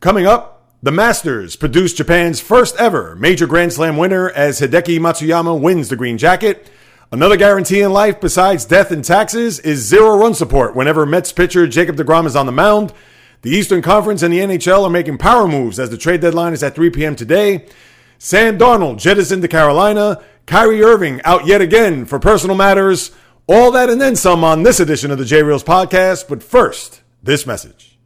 Coming up, the Masters produced Japan's first ever major Grand Slam winner as Hideki Matsuyama wins the green jacket. Another guarantee in life besides death and taxes is zero run support whenever Mets pitcher Jacob DeGrom is on the mound. The Eastern Conference and the NHL are making power moves as the trade deadline is at 3 p.m. today. Sam Darnold jettisoned to Carolina. Kyrie Irving out yet again for personal matters. All that and then some on this edition of the J Reels podcast. But first, this message.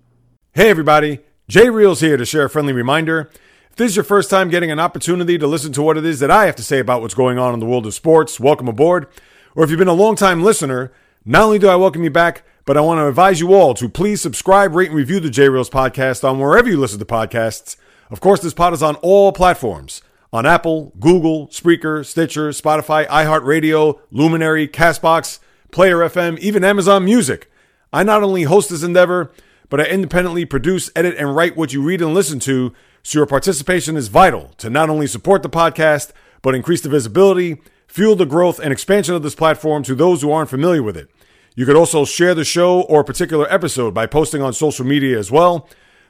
Hey, everybody. J Reels here to share a friendly reminder. If this is your first time getting an opportunity to listen to what it is that I have to say about what's going on in the world of sports, welcome aboard. Or if you've been a long-time listener, not only do I welcome you back, but I want to advise you all to please subscribe, rate, and review the J Reels podcast on wherever you listen to podcasts. Of course, this pod is on all platforms on Apple, Google, Spreaker, Stitcher, Spotify, iHeartRadio, Luminary, Castbox, Player FM, even Amazon Music. I not only host this endeavor, but I independently produce, edit, and write what you read and listen to, so your participation is vital to not only support the podcast, but increase the visibility, fuel the growth and expansion of this platform to those who aren't familiar with it. You could also share the show or a particular episode by posting on social media as well.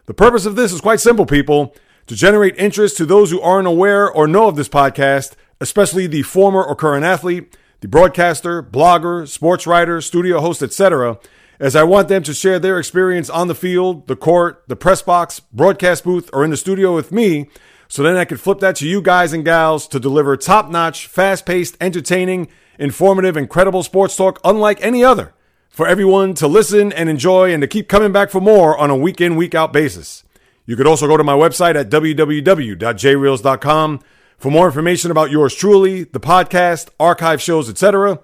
The purpose of this is quite simple, people to generate interest to those who aren't aware or know of this podcast, especially the former or current athlete, the broadcaster, blogger, sports writer, studio host, etc., as I want them to share their experience on the field, the court, the press box, broadcast booth, or in the studio with me, so then I can flip that to you guys and gals to deliver top notch, fast paced, entertaining, informative, and credible sports talk unlike any other for everyone to listen and enjoy and to keep coming back for more on a week in, week out basis. You could also go to my website at www.jreels.com for more information about yours truly, the podcast, archive shows, etc.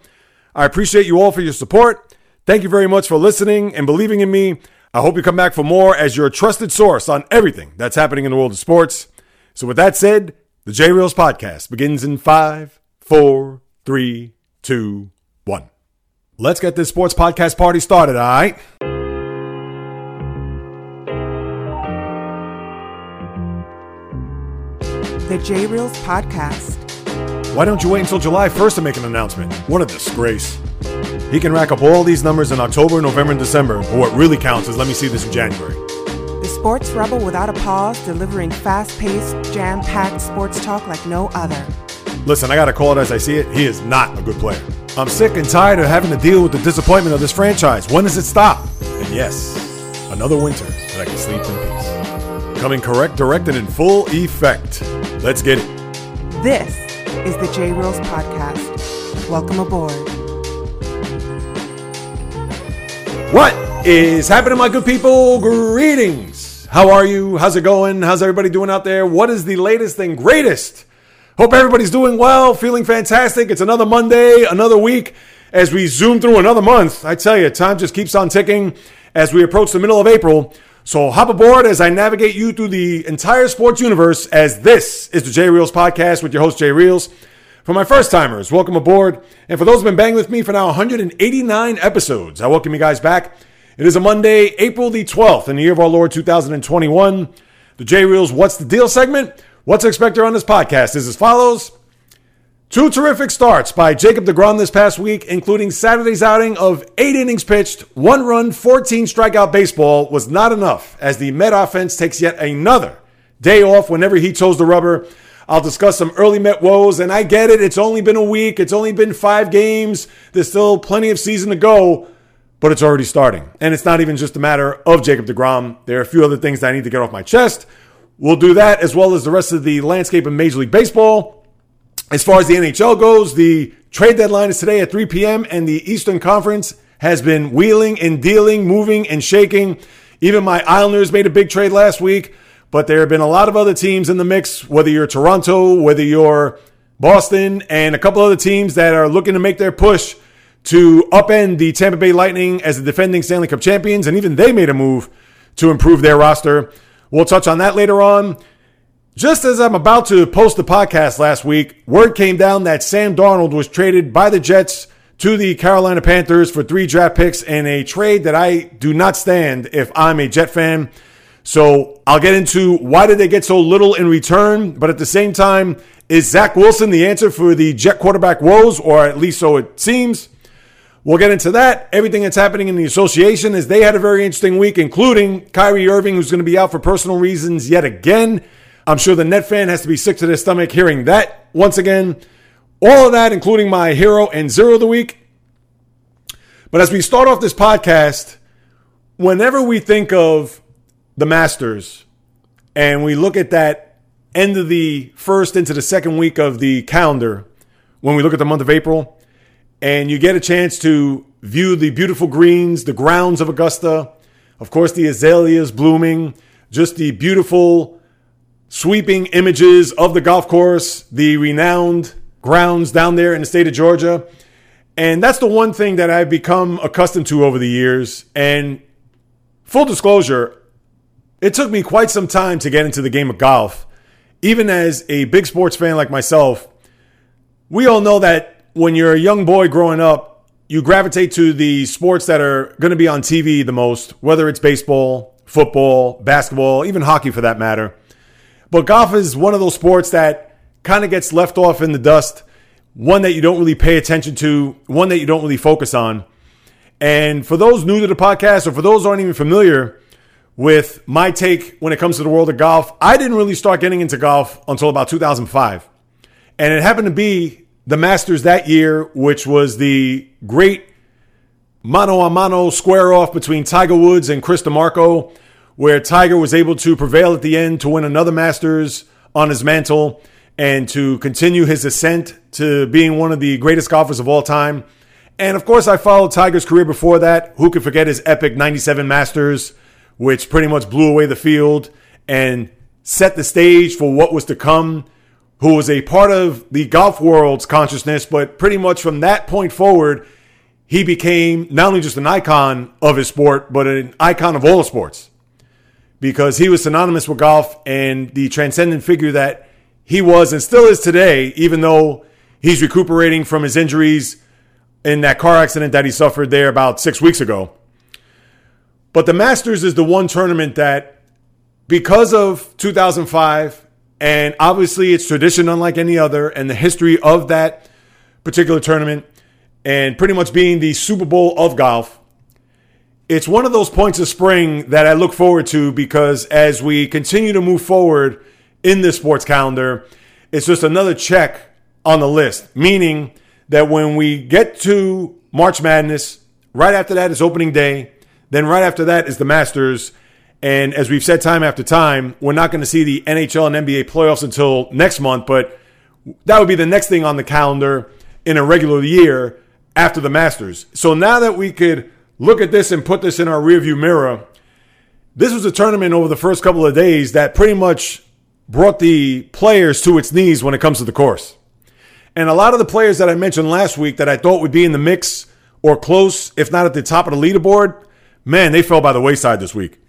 I appreciate you all for your support. Thank you very much for listening and believing in me. I hope you come back for more as your trusted source on everything that's happening in the world of sports. So, with that said, the J Reels podcast begins in five, four, three, two, one. Let's get this sports podcast party started, all right? The J Reels Podcast. Why don't you wait until July 1st to make an announcement? What a disgrace. He can rack up all these numbers in October, November, and December, but what really counts is let me see this in January. The Sports Rebel without a pause, delivering fast paced, jam packed sports talk like no other. Listen, I gotta call it as I see it. He is not a good player. I'm sick and tired of having to deal with the disappointment of this franchise. When does it stop? And yes, another winter that I can sleep in peace. Coming correct, directed in full effect. Let's get it. This is the J Reels Podcast. Welcome aboard. What is happening, my good people? Greetings. How are you? How's it going? How's everybody doing out there? What is the latest and greatest? Hope everybody's doing well, feeling fantastic. It's another Monday, another week as we zoom through another month. I tell you, time just keeps on ticking as we approach the middle of April. So hop aboard as I navigate you through the entire sports universe as this is the J Reels podcast with your host, Jay Reels. For my first timers, welcome aboard. And for those who've been banging with me for now 189 episodes, I welcome you guys back. It is a Monday, April the 12th in the year of our Lord 2021. The J Reels What's the Deal segment. What's expected on this podcast is as follows. Two terrific starts by Jacob DeGrom this past week, including Saturday's outing of eight innings pitched, one run, 14 strikeout baseball was not enough as the Met offense takes yet another day off whenever he chose the rubber. I'll discuss some early Met woes, and I get it. It's only been a week. It's only been five games. There's still plenty of season to go, but it's already starting. And it's not even just a matter of Jacob DeGrom. There are a few other things that I need to get off my chest. We'll do that as well as the rest of the landscape in Major League Baseball. As far as the NHL goes, the trade deadline is today at 3 p.m., and the Eastern Conference has been wheeling and dealing, moving and shaking. Even my Islanders made a big trade last week, but there have been a lot of other teams in the mix, whether you're Toronto, whether you're Boston, and a couple other teams that are looking to make their push to upend the Tampa Bay Lightning as the defending Stanley Cup champions, and even they made a move to improve their roster. We'll touch on that later on. Just as I'm about to post the podcast last week, word came down that Sam Darnold was traded by the Jets to the Carolina Panthers for three draft picks in a trade that I do not stand if I'm a Jet fan. So I'll get into why did they get so little in return, but at the same time, is Zach Wilson the answer for the Jet quarterback woes, or at least so it seems? We'll get into that. Everything that's happening in the association is they had a very interesting week, including Kyrie Irving, who's going to be out for personal reasons yet again. I'm sure the net fan has to be sick to their stomach hearing that once again. All of that, including my hero and zero of the week. But as we start off this podcast, whenever we think of the Masters and we look at that end of the first into the second week of the calendar, when we look at the month of April, and you get a chance to view the beautiful greens, the grounds of Augusta, of course, the azaleas blooming, just the beautiful sweeping images of the golf course, the renowned grounds down there in the state of Georgia. And that's the one thing that I've become accustomed to over the years. And full disclosure, it took me quite some time to get into the game of golf. Even as a big sports fan like myself, we all know that when you're a young boy growing up, you gravitate to the sports that are going to be on TV the most, whether it's baseball, football, basketball, even hockey for that matter. But golf is one of those sports that kind of gets left off in the dust, one that you don't really pay attention to, one that you don't really focus on. And for those new to the podcast, or for those aren't even familiar with my take when it comes to the world of golf, I didn't really start getting into golf until about 2005. And it happened to be the Masters that year, which was the great mano a mano square off between Tiger Woods and Chris DiMarco, where Tiger was able to prevail at the end to win another Masters on his mantle and to continue his ascent to being one of the greatest golfers of all time. And of course, I followed Tiger's career before that. Who could forget his epic 97 Masters, which pretty much blew away the field and set the stage for what was to come who was a part of the golf world's consciousness, but pretty much from that point forward, he became not only just an icon of his sport, but an icon of all sports because he was synonymous with golf and the transcendent figure that he was and still is today, even though he's recuperating from his injuries in that car accident that he suffered there about six weeks ago. But the Masters is the one tournament that, because of 2005 and obviously, it's tradition unlike any other, and the history of that particular tournament, and pretty much being the Super Bowl of golf. It's one of those points of spring that I look forward to because as we continue to move forward in this sports calendar, it's just another check on the list, meaning that when we get to March Madness, right after that is opening day, then right after that is the Masters and as we've said time after time, we're not going to see the NHL and NBA playoffs until next month, but that would be the next thing on the calendar in a regular year after the Masters. So now that we could look at this and put this in our rearview mirror, this was a tournament over the first couple of days that pretty much brought the players to its knees when it comes to the course. And a lot of the players that I mentioned last week that I thought would be in the mix or close, if not at the top of the leaderboard, man, they fell by the wayside this week.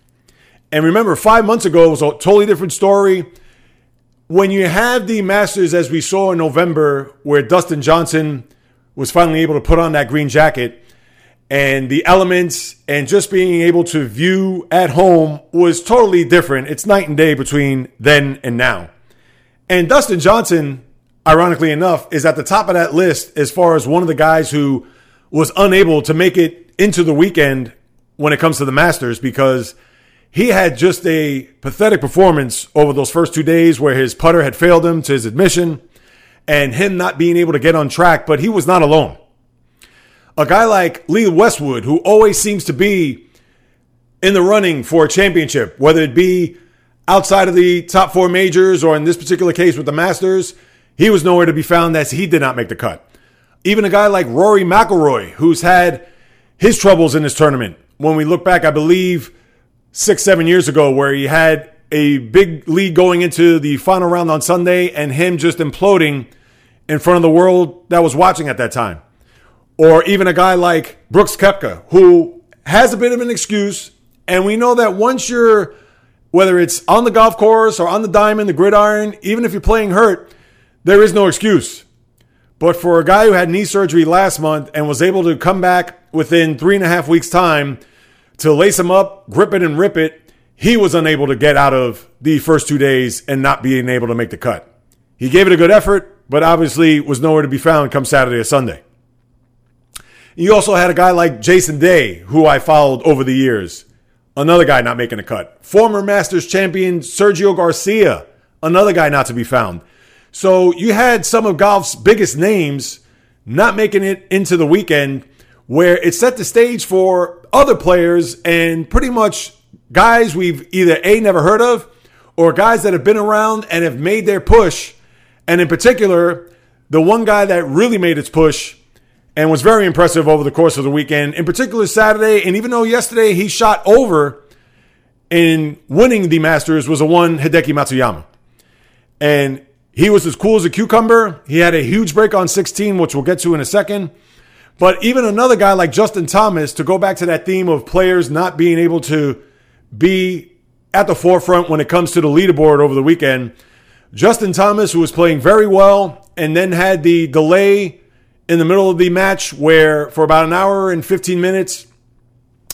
And remember, five months ago, it was a totally different story. When you have the Masters, as we saw in November, where Dustin Johnson was finally able to put on that green jacket, and the elements and just being able to view at home was totally different. It's night and day between then and now. And Dustin Johnson, ironically enough, is at the top of that list as far as one of the guys who was unable to make it into the weekend when it comes to the Masters because he had just a pathetic performance over those first two days where his putter had failed him to his admission and him not being able to get on track, but he was not alone. A guy like Lee Westwood, who always seems to be in the running for a championship, whether it be outside of the top four majors or in this particular case with the Masters, he was nowhere to be found as he did not make the cut. Even a guy like Rory McIlroy, who's had his troubles in this tournament. When we look back, I believe six, seven years ago where he had a big lead going into the final round on Sunday and him just imploding in front of the world that was watching at that time. Or even a guy like Brooks Koepka, who has a bit of an excuse. And we know that once you're, whether it's on the golf course or on the diamond, the gridiron, even if you're playing hurt, there is no excuse. But for a guy who had knee surgery last month and was able to come back within three and a half weeks' time to lace him up, grip it, and rip it, he was unable to get out of the first two days and not being able to make the cut. He gave it a good effort, but obviously was nowhere to be found come Saturday or Sunday. You also had a guy like Jason Day, who I followed over the years. Another guy not making a cut. Former Masters champion Sergio Garcia, another guy not to be found. So you had some of golf's biggest names not making it into the weekend where it set the stage for other players and pretty much guys we've either A, never heard of, or guys that have been around and have made their push. And in particular, the one guy that really made its push and was very impressive over the course of the weekend, in particular Saturday. And even though yesterday he shot over in winning the Masters, was a one Hideki Matsuyama. And he was as cool as a cucumber. He had a huge break on 16, which we'll get to in a second. But even another guy like Justin Thomas, to go back to that theme of players not being able to be at the forefront when it comes to the leaderboard over the weekend, Justin Thomas, who was playing very well and then had the delay in the middle of the match where for about an hour and 15 minutes,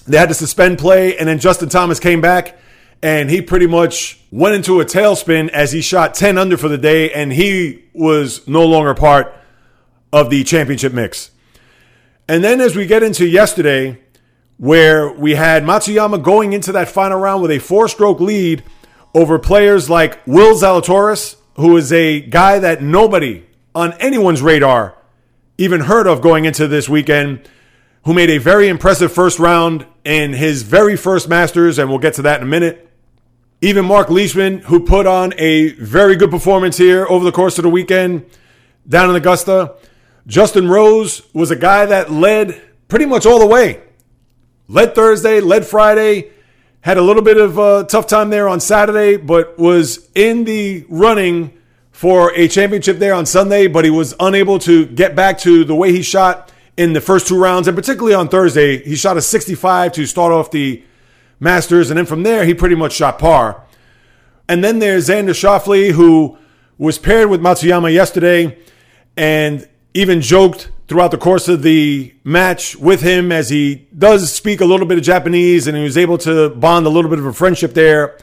they had to suspend play. And then Justin Thomas came back and he pretty much went into a tailspin as he shot 10 under for the day and he was no longer part of the championship mix. And then as we get into yesterday, where we had Matsuyama going into that final round with a four stroke lead over players like Will Zalatoris, who is a guy that nobody on anyone's radar even heard of going into this weekend, who made a very impressive first round in his very first Masters, and we'll get to that in a minute. Even Mark Leishman, who put on a very good performance here over the course of the weekend down in Augusta. Justin Rose was a guy that led pretty much all the way. Led Thursday, led Friday, had a little bit of a tough time there on Saturday, but was in the running for a championship there on Sunday, but he was unable to get back to the way he shot in the first two rounds, and particularly on Thursday. He shot a 65 to start off the Masters, and then from there, he pretty much shot par. And then there's Xander Schauffele, who was paired with Matsuyama yesterday, and even joked throughout the course of the match with him as he does speak a little bit of Japanese and he was able to bond a little bit of a friendship there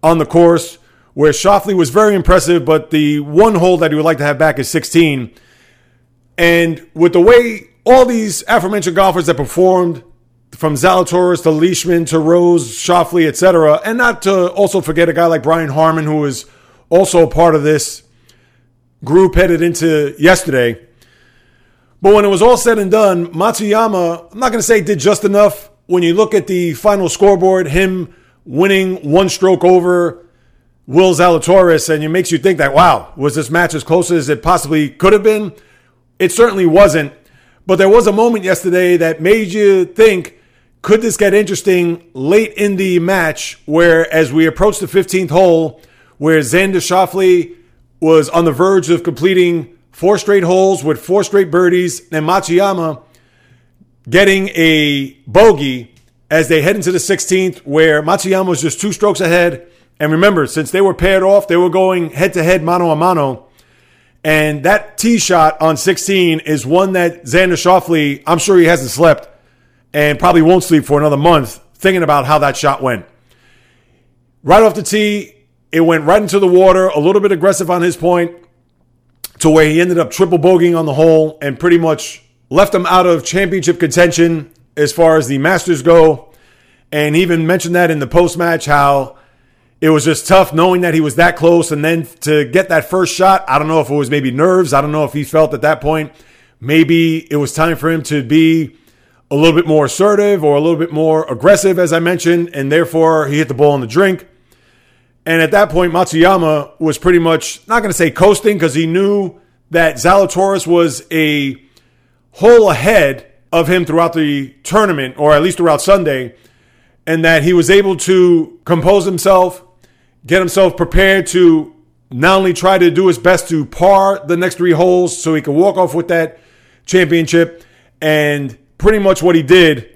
on the course where Schauffele was very impressive, but the one hole that he would like to have back is 16. And with the way all these aforementioned golfers that performed from Zalatoris to Leishman to Rose, Schauffele, etc., and not to also forget a guy like Brian Harman, who was also part of this group headed into yesterday but when it was all said and done, Matsuyama, I'm not going to say did just enough. When you look at the final scoreboard, him winning one stroke over Will Zalatoris, and it makes you think that, wow, was this match as close as it possibly could have been? It certainly wasn't. But there was a moment yesterday that made you think, could this get interesting late in the match where, as we approach the 15th hole, where Xander Schauffele was on the verge of completing four straight holes with four straight birdies, and Matsuyama getting a bogey as they head into the 16th, where Matsuyama was just two strokes ahead. And remember, since they were paired off, they were going head to head, mano a mano. And that tee shot on 16 is one that Xander Schauffele, I'm sure he hasn't slept and probably won't sleep for another month thinking about how that shot went. Right off the tee, it went right into the water, a little bit aggressive on his point to where he ended up triple bogeying on the hole and pretty much left him out of championship contention as far as the Masters go. And he even mentioned that in the post match how it was just tough knowing that he was that close and then to get that first shot. I don't know if it was maybe nerves. I don't know if he felt at that point maybe it was time for him to be a little bit more assertive or a little bit more aggressive, as I mentioned, and therefore he hit the ball in the drink. And at that point, Matsuyama was pretty much not going to say coasting because he knew that Zalatoris was a hole ahead of him throughout the tournament, or at least throughout Sunday, and that he was able to compose himself, get himself prepared to not only try to do his best to par the next three holes so he could walk off with that championship. And pretty much what he did,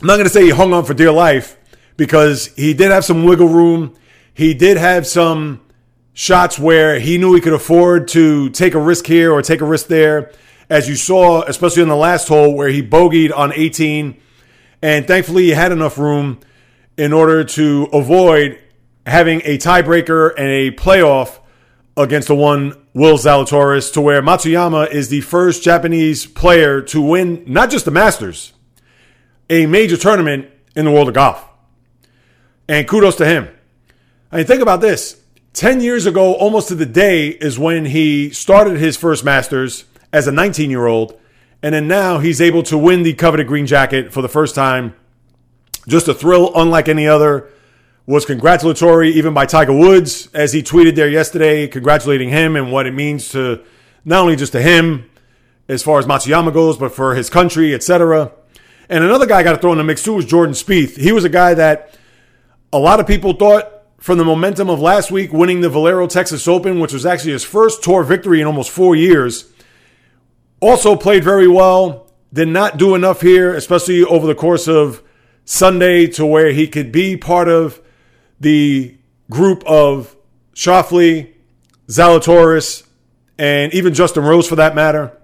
I'm not going to say he hung on for dear life because he did have some wiggle room. He did have some shots where he knew he could afford to take a risk here or take a risk there. As you saw, especially in the last hole where he bogeyed on 18. And thankfully, he had enough room in order to avoid having a tiebreaker and a playoff against the one Will Zalatoris, to where Matsuyama is the first Japanese player to win not just the Masters, a major tournament in the world of golf. And kudos to him. I mean, think about this. 10 years ago, almost to the day, is when he started his first Masters as a 19 year old. And then now he's able to win the coveted green jacket for the first time. Just a thrill unlike any other was congratulatory even by Tiger Woods as he tweeted there yesterday, congratulating him and what it means to not only just to him as far as Matsuyama goes, but for his country, etc. And another guy I got to throw in the mix too was Jordan Spieth. He was a guy that a lot of people thought from the momentum of last week winning the Valero Texas Open, which was actually his first tour victory in almost four years. Also played very well. Did not do enough here, especially over the course of Sunday, to where he could be part of the group of Schauffele, Zalatoris, and even Justin Rose for that matter.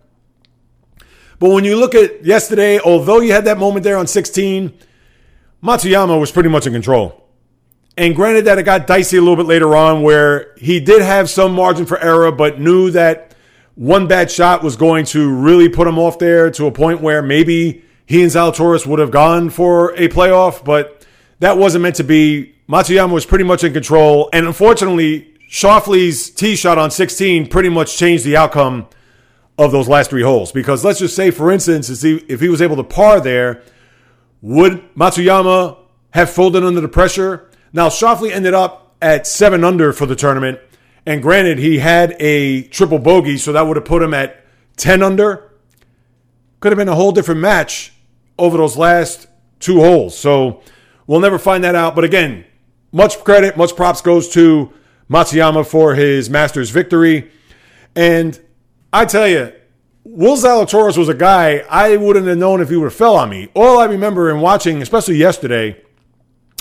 But when you look at yesterday, although you had that moment there on 16, Matsuyama was pretty much in control. And granted that it got dicey a little bit later on where he did have some margin for error, but knew that one bad shot was going to really put him off there to a point where maybe he and Zalatoris would have gone for a playoff, but that wasn't meant to be. Matsuyama was pretty much in control. And unfortunately, Schauffele's tee shot on 16 pretty much changed the outcome of those last three holes. Because let's just say, for instance, if he was able to par there, would Matsuyama have folded under the pressure? Now, Schauffele ended up at seven under for the tournament. And granted, he had a triple bogey, so that would have put him at 10 under. Could have been a whole different match over those last two holes. So we'll never find that out. But again, much credit, much props goes to Matsuyama for his Masters victory. And I tell you, Will Zalatoris was a guy I wouldn't have known if he would have fell on me. All I remember in watching, especially yesterday,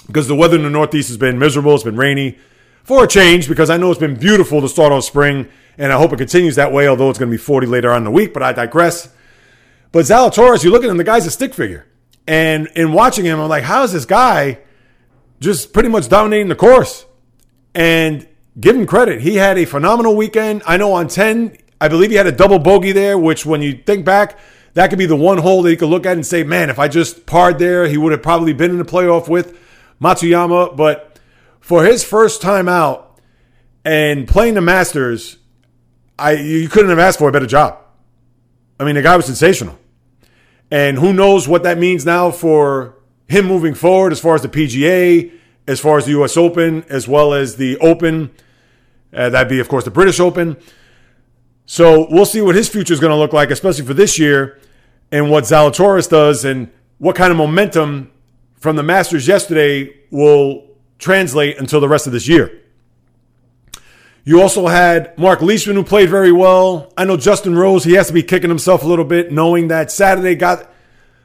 because the weather in the Northeast has been miserable, it's been rainy, for a change, because I know it's been beautiful to start off spring, and I hope it continues that way, although it's going to be 40 later on in the week, but I digress. But Zalatoris, you look at him, the guy's a stick figure. And in watching him, I'm like, how is this guy just pretty much dominating the course. And give him credit. He had a phenomenal weekend. I know on 10, I believe he had a double bogey there, which when you think back, that could be the one hole that he could look at and say, man, if I just parred there, he would have probably been in the playoff with Matsuyama. But for his first time out and playing the Masters, I you couldn't have asked for a better job. I mean, the guy was sensational. And who knows what that means now for him moving forward as far as the PGA, as far as the U.S. Open, as well as the Open. Uh, that'd be, of course, the British Open. So we'll see what his future is going to look like, especially for this year, and what Zalatoris does, and what kind of momentum from the Masters yesterday will translate until the rest of this year. You also had Mark Leishman, who played very well. I know Justin Rose, he has to be kicking himself a little bit, knowing that Saturday got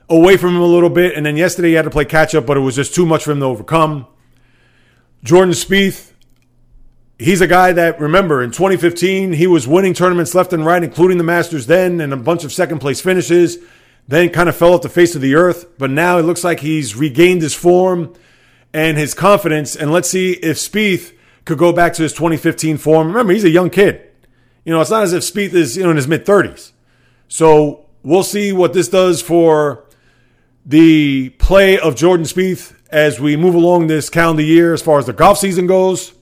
away from him a little bit. And then yesterday he had to play catch up, but it was just too much for him to overcome. Jordan Spieth, he's a guy that, remember, in 2015, he was winning tournaments left and right, including the Masters then, and a bunch of second place finishes. Then kind of fell off the face of the earth. But now it looks like he's regained his form and his confidence. And let's see if Spieth could go back to his 2015 form. Remember, he's a young kid. You know, it's not as if Spieth is, you know, in his mid 30s. So we'll see what this does for the play of Jordan Spieth as we move along this calendar year as far as the golf season goes.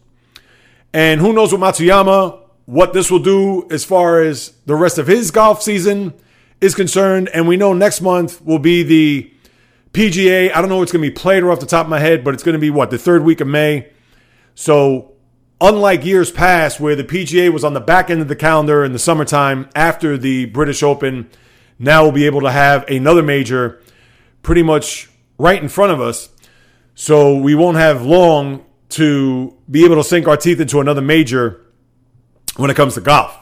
And who knows what Matsuyama, what this will do as far as the rest of his golf season is concerned. And we know next month will be the PGA. I don't know what's going to be played or off the top of my head, but it's going to be what, the third week of May. So, unlike years past where the PGA was on the back end of the calendar in the summertime after the British Open, now we'll be able to have another major pretty much right in front of us. So we won't have long to be able to sink our teeth into another major when it comes to golf.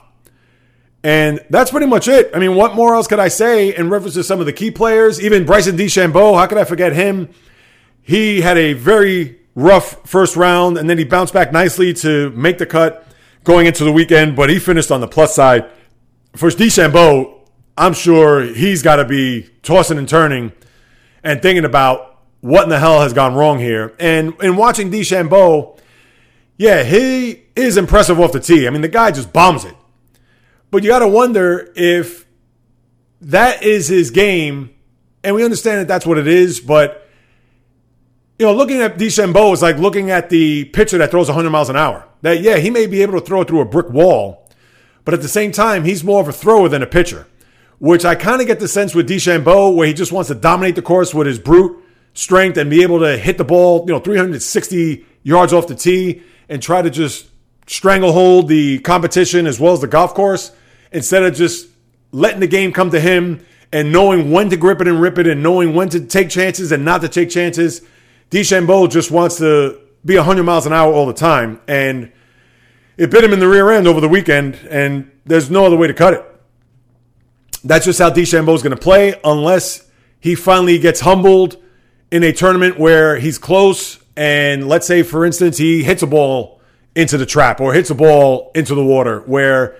And that's pretty much it. I mean, what more else could I say in reference to some of the key players? Even Bryson DeChambeau, how could I forget him? He had a very rough first round, and then he bounced back nicely to make the cut going into the weekend, but he finished on the plus side. For DeChambeau, I'm sure he's got to be tossing and turning and thinking about what in the hell has gone wrong here. And in watching DeChambeau, yeah, he is impressive off the tee. I mean, the guy just bombs it. But you got to wonder if that is his game, and we understand that that's what it is. But you know, looking at DeChambeau is like looking at the pitcher that throws 100 miles an hour. That yeah, he may be able to throw it through a brick wall, but at the same time, he's more of a thrower than a pitcher. Which I kind of get the sense with DeChambeau, where he just wants to dominate the course with his brute strength and be able to hit the ball, you know, 360 yards off the tee and try to just stranglehold the competition as well as the golf course instead of just letting the game come to him and knowing when to grip it and rip it and knowing when to take chances and not to take chances. DeChambeau just wants to be 100 miles an hour all the time. And it bit him in the rear end over the weekend, and there's no other way to cut it. That's just how DeChambeau is going to play unless he finally gets humbled in a tournament where he's close and let's say, for instance, he hits a ball into the trap or hits a ball into the water where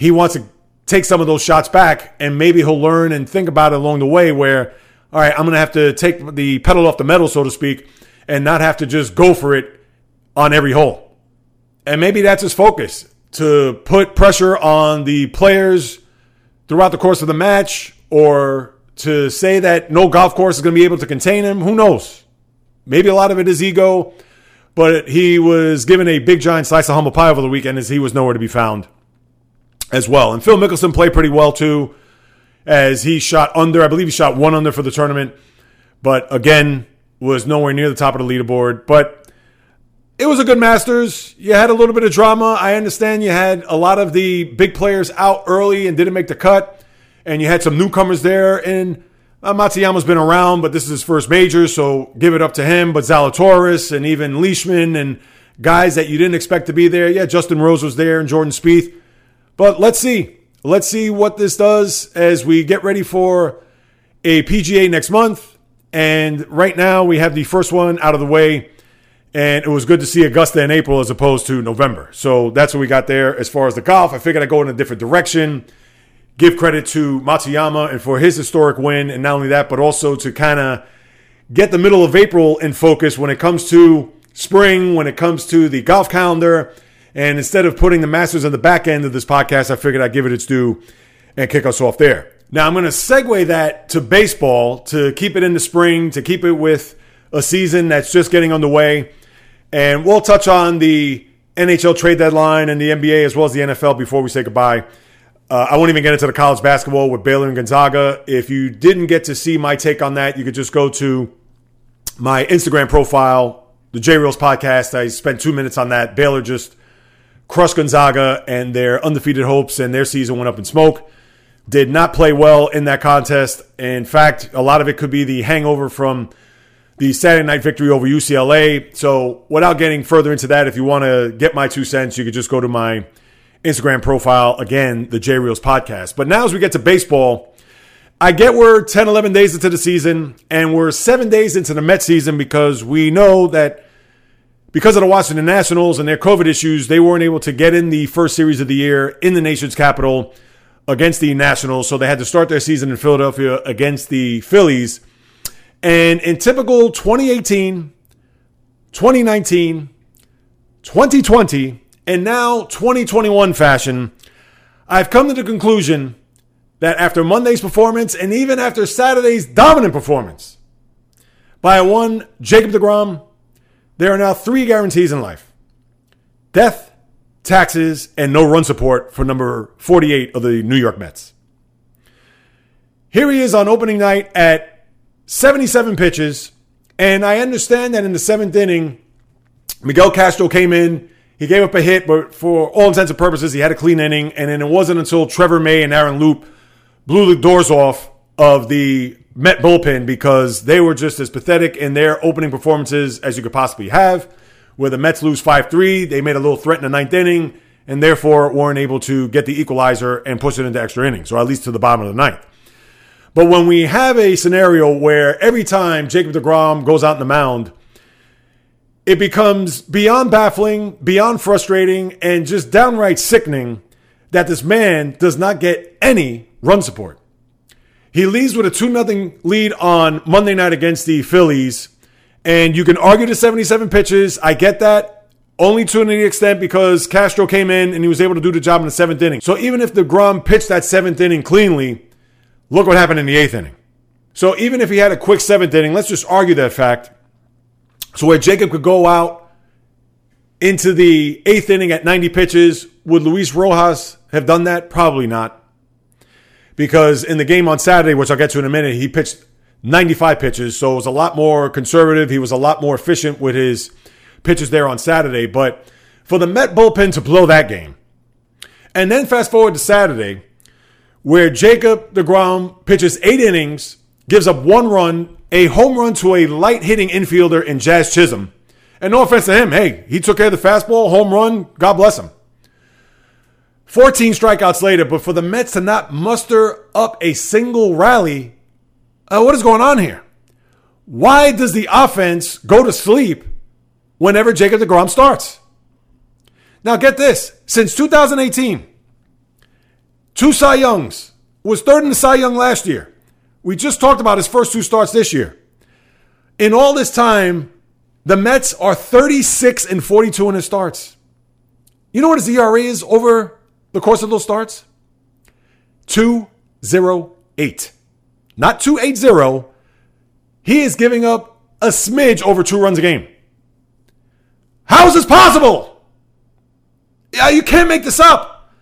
he wants to take some of those shots back and maybe he'll learn and think about it along the way where, all right, I'm going to have to take the pedal off the metal, so to speak, and not have to just go for it on every hole. And maybe that's his focus to put pressure on the players throughout the course of the match or to say that no golf course is going to be able to contain him. Who knows? Maybe a lot of it is ego, but he was given a big giant slice of humble pie over the weekend as he was nowhere to be found as well. And Phil Mickelson played pretty well too, as he shot under. I believe he shot one under for the tournament, but again was nowhere near the top of the leaderboard. But it was a good Masters. You had a little bit of drama. I understand you had a lot of the big players out early and didn't make the cut, and you had some newcomers there. And uh, Matsuyama's been around, but this is his first major, so give it up to him. But Zalatoris and even Leishman and guys that you didn't expect to be there. Yeah, Justin Rose was there and Jordan Spieth. But let's see. Let's see what this does as we get ready for a PGA next month. And right now we have the first one out of the way. And it was good to see Augusta in April as opposed to November. So that's what we got there as far as the golf. I figured I'd go in a different direction give credit to Matsuyama and for his historic win. And not only that, but also to kind of get the middle of April in focus when it comes to spring, when it comes to the golf calendar. And instead of putting the Masters on the back end of this podcast, I figured I'd give it its due and kick us off there. Now, I'm going to segue that to baseball to keep it in the spring, to keep it with a season that's just getting underway. And we'll touch on the NHL trade deadline and the NBA as well as the NFL before we say goodbye. Uh, I won't even get into the college basketball with Baylor and Gonzaga. If you didn't get to see my take on that, you could just go to my Instagram profile, the J Reels podcast. I spent two minutes on that. Baylor just crushed Gonzaga and their undefeated hopes, and their season went up in smoke. Did not play well in that contest. In fact, a lot of it could be the hangover from the Saturday night victory over UCLA. So, without getting further into that, if you want to get my two cents, you could just go to my Instagram profile. Again, the J Reels podcast. But now as we get to baseball, I get we're 10, 11 days into the season, and we're seven days into the Met season because we know that because of the Washington Nationals and their COVID issues, they weren't able to get in the first series of the year in the nation's capital against the Nationals. So they had to start their season in Philadelphia against the Phillies. And in typical 2018, 2019, 2020, and now 2021 fashion, I've come to the conclusion that after Monday's performance and even after Saturday's dominant performance by one Jacob DeGrom, there are now three guarantees in life death, taxes, and no run support for number 48 of the New York Mets. Here he is on opening night at 77 pitches, and I understand that in the seventh inning, Miguel Castro came in he gave up a hit, but for all intents and purposes, he had a clean inning. And then it wasn't until Trevor May and Aaron Loup blew the doors off of the Met bullpen because they were just as pathetic in their opening performances as you could possibly have. Where the Mets lose 5 3, they made a little threat in the ninth inning and therefore weren't able to get the equalizer and push it into extra innings, or at least to the bottom of the ninth. But when we have a scenario where every time Jacob DeGrom goes out in the mound, it becomes beyond baffling, beyond frustrating, and just downright sickening that this man does not get any run support. He leads with a 2 0 lead on Monday night against the Phillies. And you can argue the 77 pitches. I get that. only to an extent because Castro came in and he was able to do the job in the seventh inning. So even if DeGrom pitched that seventh inning cleanly, look what happened in the eighth inning. So even if he had a quick seventh inning, let's just argue that fact. So where Jacob could go out into the eighth inning at 90 pitches, would Luis Rojas have done that? Probably not. Because in the game on Saturday, which I'll get to in a minute, he pitched 95 pitches. So it was a lot more conservative. He was a lot more efficient with his pitches there on Saturday. But for the Met bullpen to blow that game, and then fast forward to Saturday, where Jacob DeGrom pitches eight innings, gives up one run, a home run to a light hitting infielder in Jazz Chisholm. And no offense to him, hey, he took care of the fastball, home run, God bless him. 14 strikeouts later, but for the Mets to not muster up a single rally, uh, what is going on here? Why does the offense go to sleep whenever Jacob DeGrom starts? Now, get this since 2018, two Cy Youngs was third in the Cy Young last year. We just talked about his first two starts this year. In all this time, the Mets are 36 and 42 in his starts. You know what his ERA is over the course of those starts? 208. Not 280. He is giving up a smidge over two runs a game. How is this possible? Yeah, you can't make this up.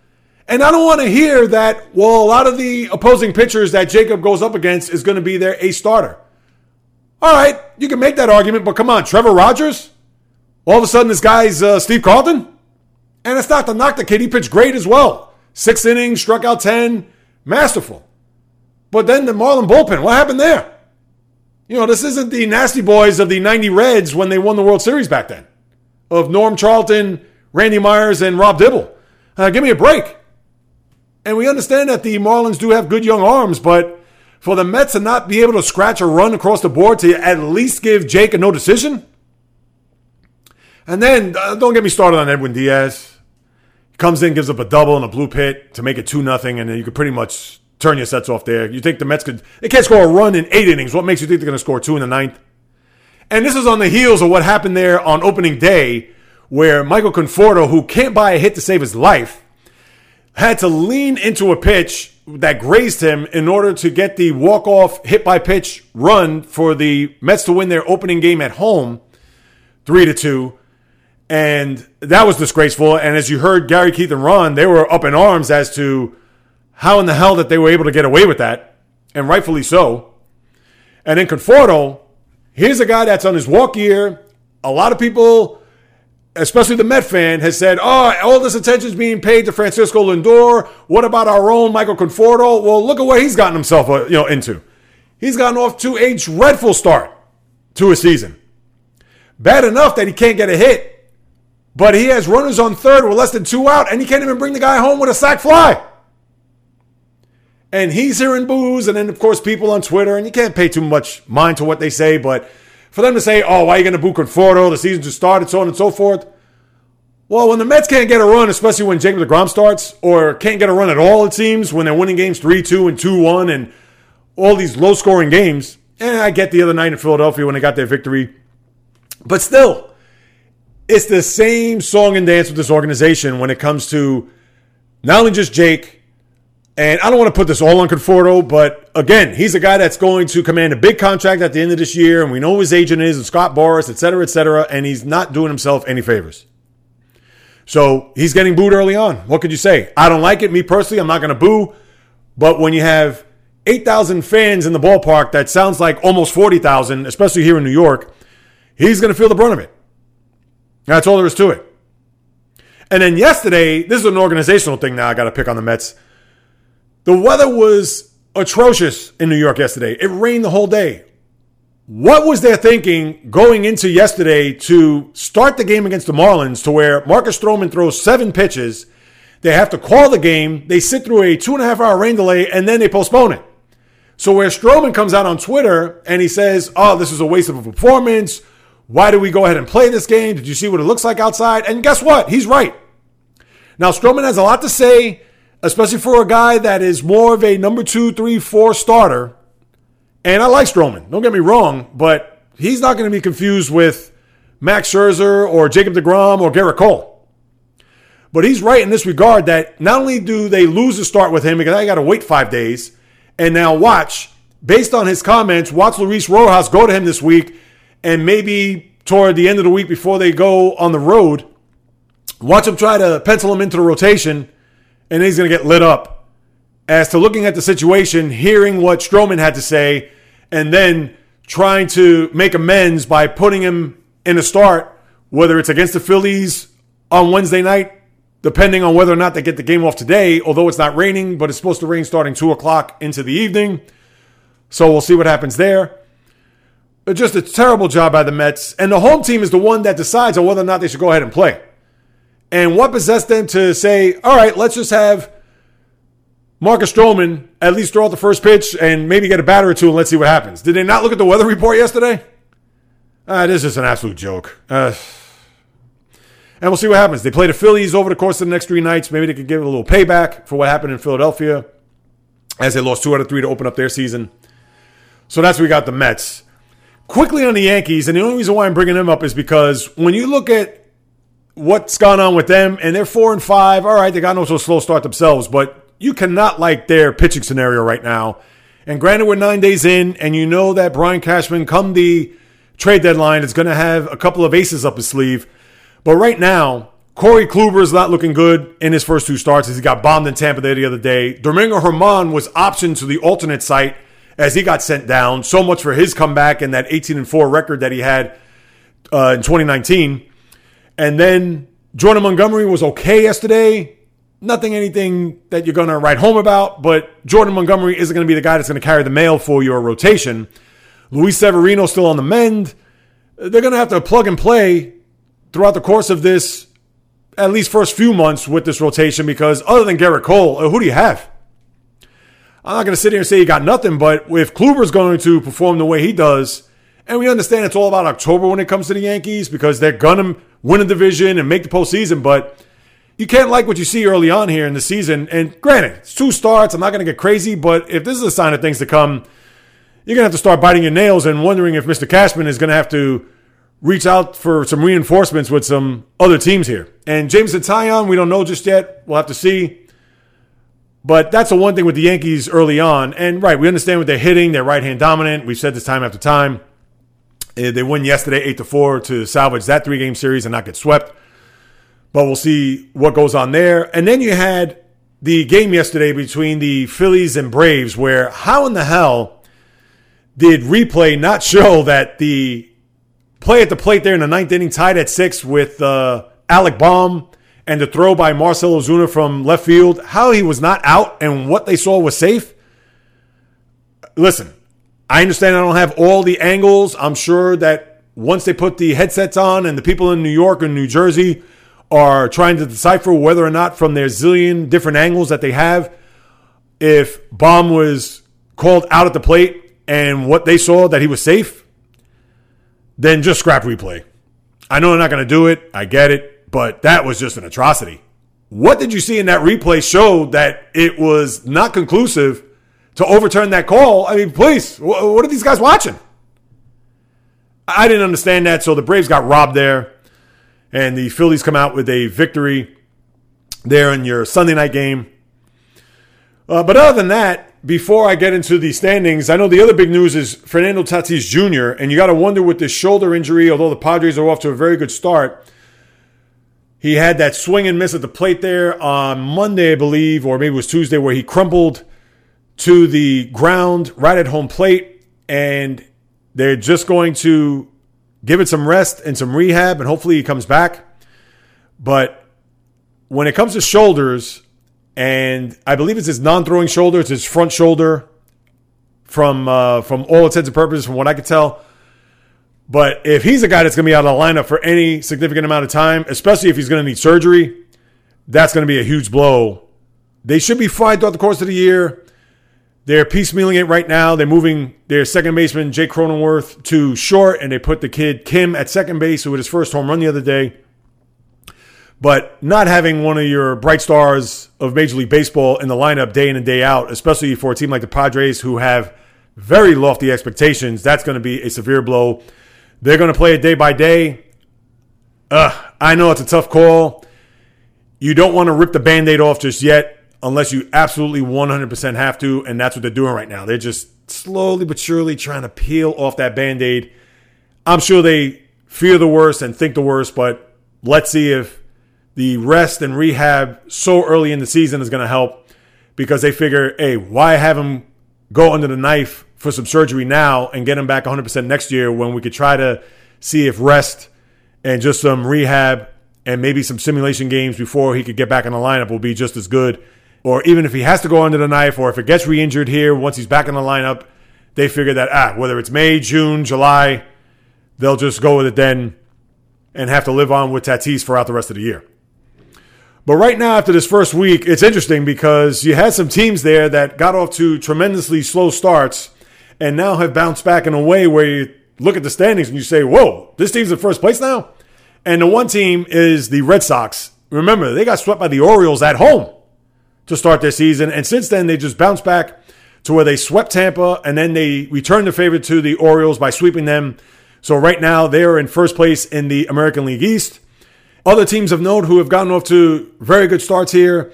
And I don't want to hear that, well, a lot of the opposing pitchers that Jacob goes up against is going to be their a starter. All right, you can make that argument, but come on, Trevor Rogers? All of a sudden, this guy's uh, Steve Carlton? And it's not to knock the kid. He pitched great as well. Six innings, struck out 10, masterful. But then the Marlin bullpen, what happened there? You know, this isn't the nasty boys of the 90 Reds when they won the World Series back then, of Norm Charlton, Randy Myers, and Rob Dibble. Uh, give me a break. And we understand that the Marlins do have good young arms, but for the Mets to not be able to scratch a run across the board to at least give Jake a no decision? And then, uh, don't get me started on Edwin Diaz. He comes in, gives up a double and a blue pit to make it 2 nothing, and then you could pretty much turn your sets off there. You think the Mets could, they can't score a run in eight innings. What makes you think they're going to score two in the ninth? And this is on the heels of what happened there on opening day, where Michael Conforto, who can't buy a hit to save his life, had to lean into a pitch that grazed him in order to get the walk-off hit by pitch run for the Mets to win their opening game at home, three to two. And that was disgraceful. And as you heard Gary Keith and Ron, they were up in arms as to how in the hell that they were able to get away with that, and rightfully so. And then Conforto, here's a guy that's on his walk year. A lot of people, especially the Met fan, has said, "Oh, all this attention is being paid to Francisco Lindor. What about our own Michael Conforto? Well, look at what he's gotten himself, uh, you know, into. He's gotten off to a dreadful start to a season. Bad enough that he can't get a hit, but he has runners on third with less than two out, and he can't even bring the guy home with a sac fly." and he's hearing boos, and then of course people on Twitter, and you can't pay too much mind to what they say, but for them to say, "Oh, why are you going to boo Conforto? The season just started," so on and so forth. Well, when the Mets can't get a run, especially when Jacob DeGrom starts, or can't get a run at all, it seems when they're winning games three two and two one, and all these low scoring games. And I get the other night in Philadelphia when they got their victory, but still, it's the same song and dance with this organization when it comes to not only just Jake and I don't want to put this all on Conforto, but again, he's a guy that's going to command a big contract at the end of this year, and we know his agent is, and Scott Boras, et cetera, et cetera, and he's not doing himself any favors. So he's getting booed early on. What could you say? I don't like it. Me personally, I'm not going to boo. But when you have 8,000 fans in the ballpark, that sounds like almost 40,000, especially here in New York, he's going to feel the brunt of it. That's all there is to it. And then yesterday, this is an organizational thing now I got to pick on the Mets. The weather was atrocious in New York yesterday. It rained the whole day. What was their thinking going into yesterday to start the game against the Marlins to where Marcus Stroman throws seven pitches? They have to call the game. They sit through a two and a half hour rain delay and then they postpone it. So where Stroman comes out on Twitter and he says, Oh, this is a waste of a performance. Why do we go ahead and play this game? Did you see what it looks like outside? And guess what? He's right. Now, Stroman has a lot to say especially for a guy that is more of a number two, three, four starter. And I like Stroman. Don't get me wrong, but he's not going to be confused with Max Scherzer or Jacob DeGrom or Gerrit Cole. But he's right in this regard that not only do they lose a start with him because I got to wait five days, and now watch, based on his comments, watch Luis Rojas go to him this week and maybe toward the end of the week before they go on the road, watch him try to pencil him into the rotation, and he's going to get lit up. As to looking at the situation, hearing what Stroman had to say, and then trying to make amends by putting him in a start, whether it's against the Phillies on Wednesday night, depending on whether or not they get the game off today, although it's not raining, but it's supposed to rain starting 2 o'clock into the evening. So we'll see what happens there. But just a terrible job by the Mets. And the home team is the one that decides on whether or not they should go ahead and play. And what possessed them to say, all right, let's just have Marcus Stroman at least throw out the first pitch and maybe get a batter or two and let's see what happens. Did they not look at the weather report yesterday? Uh, this is an absolute joke. Uh, and we'll see what happens. They play the Phillies over the course of the next three nights. Maybe they could give a little payback for what happened in Philadelphia as they lost two out of three to open up their season. So that's where we got the Mets. Quickly on the Yankees, and the only reason why I'm bringing them up is because when you look at what's gone on with them, and they're four and five, all right, they got no so slow start themselves, but you cannot like their pitching scenario right now. And granted, we're nine days in, and you know that Brian Cashman, come the trade deadline, is going to have a couple of aces up his sleeve. But right now, Corey Kluber is not looking good in his first two starts he got bombed in Tampa Bay the other day. Domingo Germán was optioned to the alternate site as he got sent down. So much for his comeback and that 18 and 4 record that he had uh, in 2019. And then Jordan Montgomery was okay yesterday. Nothing, anything that you're going to write home about, but Jordan Montgomery isn't going to be the guy that's going to carry the mail for your rotation. Luis Severino still on the mend. They're going to have to plug and play throughout the course of this, at least first few months with this rotation, because other than Gerrit Cole, uh, who do you have? I'm not going to sit here and say he got nothing, but if Kluber's going to perform the way he does, and we understand it's all about October when it comes to the Yankees because they're going to win a division and make the postseason, but you can't like what you see early on here in the season. And granted, it's two starts. I'm not going to get crazy, but if this is a sign of things to come, you're going to have to start biting your nails and wondering if Mr. Cashman is going to have to reach out for some reinforcements with some other teams here. And Jameson Taillon, we don't know just yet. We'll have to see. But that's the one thing with the Yankees early on. And right, we understand what they're hitting. They're right hand dominant. We've said this time after time. Eh, they won yesterday 8 to 4 to salvage that three game series and not get swept. But we'll see what goes on there. And then you had the game yesterday between the Phillies and Braves, where how in the hell did replay not show that the play at the plate there in the ninth inning, tied at six with uh, Alec Bohm and the throw by Marcell Ozuna from left field, how he was not out and what they saw was safe. Listen, I understand I don't have all the angles. I'm sure that once they put the headsets on and the people in New York and New Jersey are trying to decipher whether or not from their zillion different angles that they have, if Bohm was called out at the plate and what they saw that he was safe, then just scrap replay. I know they're not going to do it. I get it. But that was just an atrocity. What did you see in that replay showed that it was not conclusive to overturn that call? I mean, please, what are these guys watching? I didn't understand that. So the Braves got robbed there. And the Phillies come out with a victory there in your Sunday night game. Uh, but other than that, before I get into the standings, I know the other big news is Fernando Tatis Jr., and you got to wonder with this shoulder injury, although the Padres are off to a very good start, he had that swing and miss at the plate there on Monday, I believe, or maybe it was Tuesday, where he crumpled to the ground right at home plate, and they're just going to give it some rest and some rehab, and hopefully he comes back. But when it comes to shoulders, and I believe it's his non-throwing shoulder. It's his front shoulder, from uh, from all intents and purposes, from what I could tell. But if he's a guy that's going to be out of the lineup for any significant amount of time, especially if he's going to need surgery, that's going to be a huge blow. They should be fine throughout the course of the year. They're piecemealing it right now. They're moving their second baseman, Jake Cronenworth, to short, and they put the kid Kim at second base, who had his first home run the other day. But not having one of your bright stars of Major League Baseball in the lineup day in and day out, especially for a team like the Padres who have very lofty expectations, that's going to be a severe blow. They're going to play it day by day. uh, I know it's a tough call. You don't want to rip the band aid off just yet unless you absolutely 100% have to. And that's what they're doing right now. They're just slowly but surely trying to peel off that band aid. I'm sure they fear the worst and think the worst, but let's see if the rest and rehab so early in the season is going to help because they figure, hey, why have him go under the knife for some surgery now and get him back 100% next year when we could try to see if rest and just some rehab and maybe some simulation games before he could get back in the lineup will be just as good. Or even if he has to go under the knife or if it gets re injured here once he's back in the lineup, they figure that, ah, whether it's May, June, July, they'll just go with it then and have to live on with Tatis throughout the rest of the year. But right now, after this first week, it's interesting because you had some teams there that got off to tremendously slow starts and now have bounced back in a way where you look at the standings and you say, whoa, this team's in first place now? And the one team is the Red Sox. Remember, they got swept by the Orioles at home to start their season. And since then, they just bounced back to where they swept Tampa and then they returned the favor to the Orioles by sweeping them. So right now, they are in first place in the American League East. Other teams of note who have gotten off to very good starts here.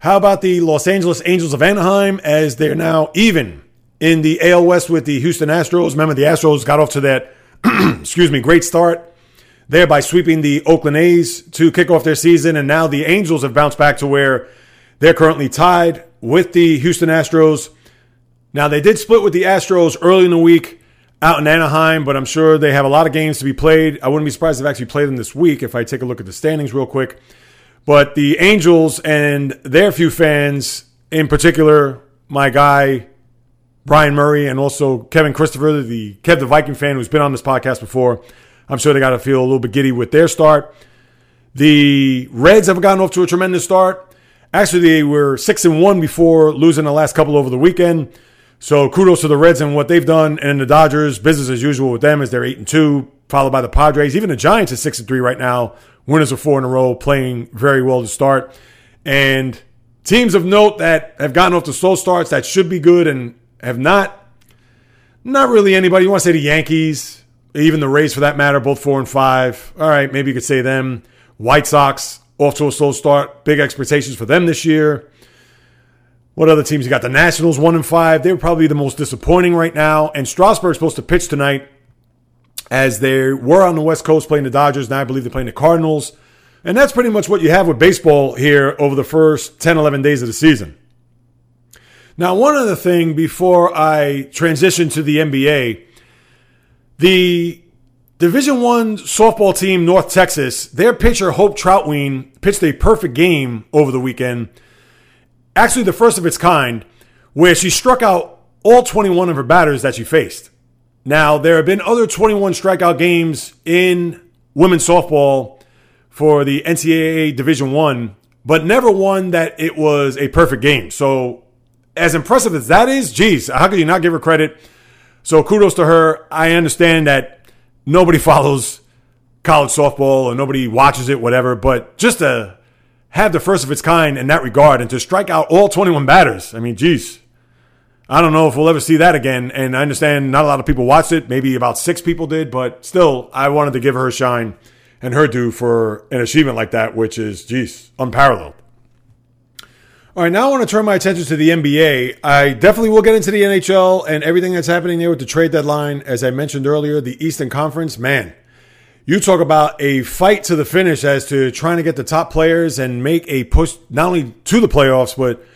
How about the Los Angeles Angels of Anaheim as they're now even in the AL West with the Houston Astros? Remember, the Astros got off to that, excuse me, great start there by sweeping the Oakland A's to kick off their season. And now the Angels have bounced back to where they're currently tied with the Houston Astros. Now, they did split with the Astros early in the week out in Anaheim, but I'm sure they have a lot of games to be played. I wouldn't be surprised if they actually played them this week if I take a look at the standings real quick. But the Angels and their few fans, in particular, my guy Brian Murray and also Kevin Christopher, the Kev the Viking fan who's been on this podcast before, I'm sure they got to feel a little bit giddy with their start. The Reds have gotten off to a tremendous start. Actually, they were six and one before losing the last couple over the weekend. So kudos to the Reds and what they've done, and the Dodgers, business as usual with them, as they're eight and two, followed by the Padres. Even the Giants are six and three right now, winners of four in a row, playing very well to start. And teams of note that have gotten off to slow starts that should be good and have not. Not really anybody. You want to say the Yankees, even the Rays for that matter, both four and five. All right, maybe you could say them. White Sox off to a slow start. Big expectations for them this year. What other teams you got? The Nationals one and five. They're probably the most disappointing right now. And Strasburg's supposed to pitch tonight, as they were on the West Coast playing the Dodgers. Now I believe they're playing the Cardinals. And that's pretty much what you have with baseball here over the first 10, 11 days of the season. Now, one other thing before I transition to the NBA, the Division One softball team, North Texas, their pitcher Hope Trautwein pitched a perfect game over the weekend. Actually, the first of its kind, where she struck out all 21 of her batters that she faced. Now, there have been other 21 strikeout games in women's softball for the NCAA Division One, but never one that it was a perfect game. So, as impressive as that is, geez, how could you not give her credit? So, kudos to her. I understand that nobody follows college softball and nobody watches it, whatever, but just to have the first of its kind in that regard and to strike out all 21 batters, I mean, geez. I don't know if we'll ever see that again. And I understand not a lot of people watched it. Maybe about six people did, but still, I wanted to give her a shine and her due for an achievement like that, which is, geez, unparalleled. All right, now I want to turn my attention to the NBA. I definitely will get into the NHL and everything that's happening there with the trade deadline. As I mentioned earlier, the Eastern Conference, man, you talk about a fight to the finish as to trying to get the top players and make a push not only to the playoffs, but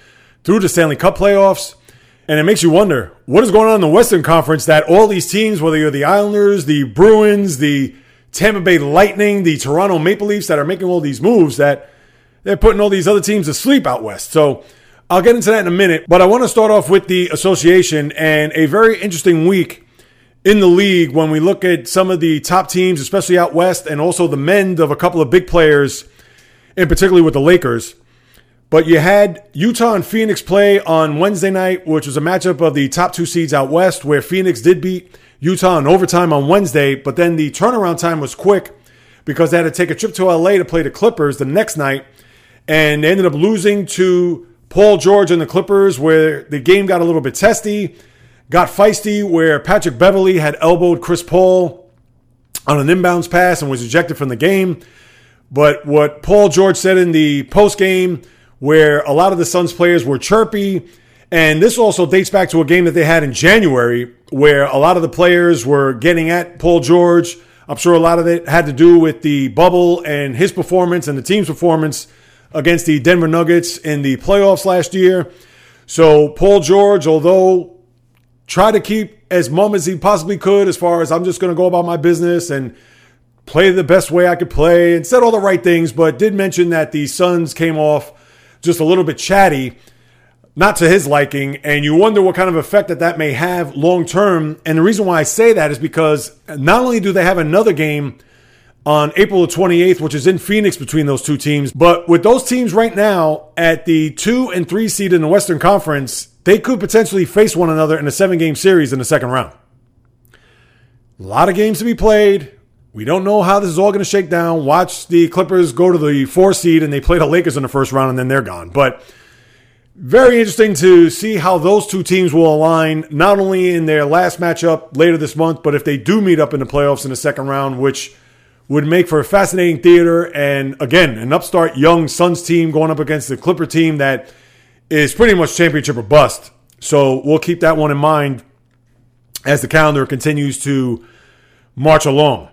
through the Stanley Cup playoffs. And it makes you wonder what is going on in the Western Conference that all these teams, whether you're the Islanders, the Bruins, the Tampa Bay Lightning, the Toronto Maple Leafs, that are making all these moves, that they're putting all these other teams to sleep out west. So I'll get into that in a minute. But I want to start off with the association and a very interesting week in the league when we look at some of the top teams, especially out west, and also the mend of a couple of big players, and particularly with the Lakers. But you had Utah and Phoenix play on Wednesday night, which was a matchup of the top two seeds out west, where Phoenix did beat Utah in overtime on Wednesday, but then the turnaround time was quick because they had to take a trip to LA to play the Clippers the next night, and they ended up losing to Paul George and the Clippers, where the game got a little bit testy, got feisty, where Patrick Beverley had elbowed Chris Paul on an inbounds pass and was ejected from the game. But what Paul George said in the post game, where a lot of the Suns players were chirpy, and this also dates back to a game that they had in January, where a lot of the players were getting at Paul George. I'm sure a lot of it had to do with the bubble and his performance and the team's performance against the Denver Nuggets in the playoffs last year. So Paul George, although tried to keep as mum as he possibly could, as far as I'm just going to go about my business and play the best way I could play, and said all the right things, but did mention that the Suns came off just a little bit chatty, not to his liking, and you wonder what kind of effect that that may have long term. And the reason why I say that is because not only do they have another game on April the 28th, which is in Phoenix between those two teams. But with those teams right now at the two and three seed in the Western Conference, they could potentially face one another in a seven game series in the second round. A lot of games to be played. We don't know how this is all going to shake down. Watch the Clippers go to the four seed and they play the Lakers in the first round and then they're gone. But very interesting to see how those two teams will align, not only in their last matchup later this month, but if they do meet up in the playoffs in the second round, which would make for a fascinating theater. And again, an upstart young Suns team going up against the Clipper team that is pretty much championship or bust. So we'll keep that one in mind as the calendar continues to march along.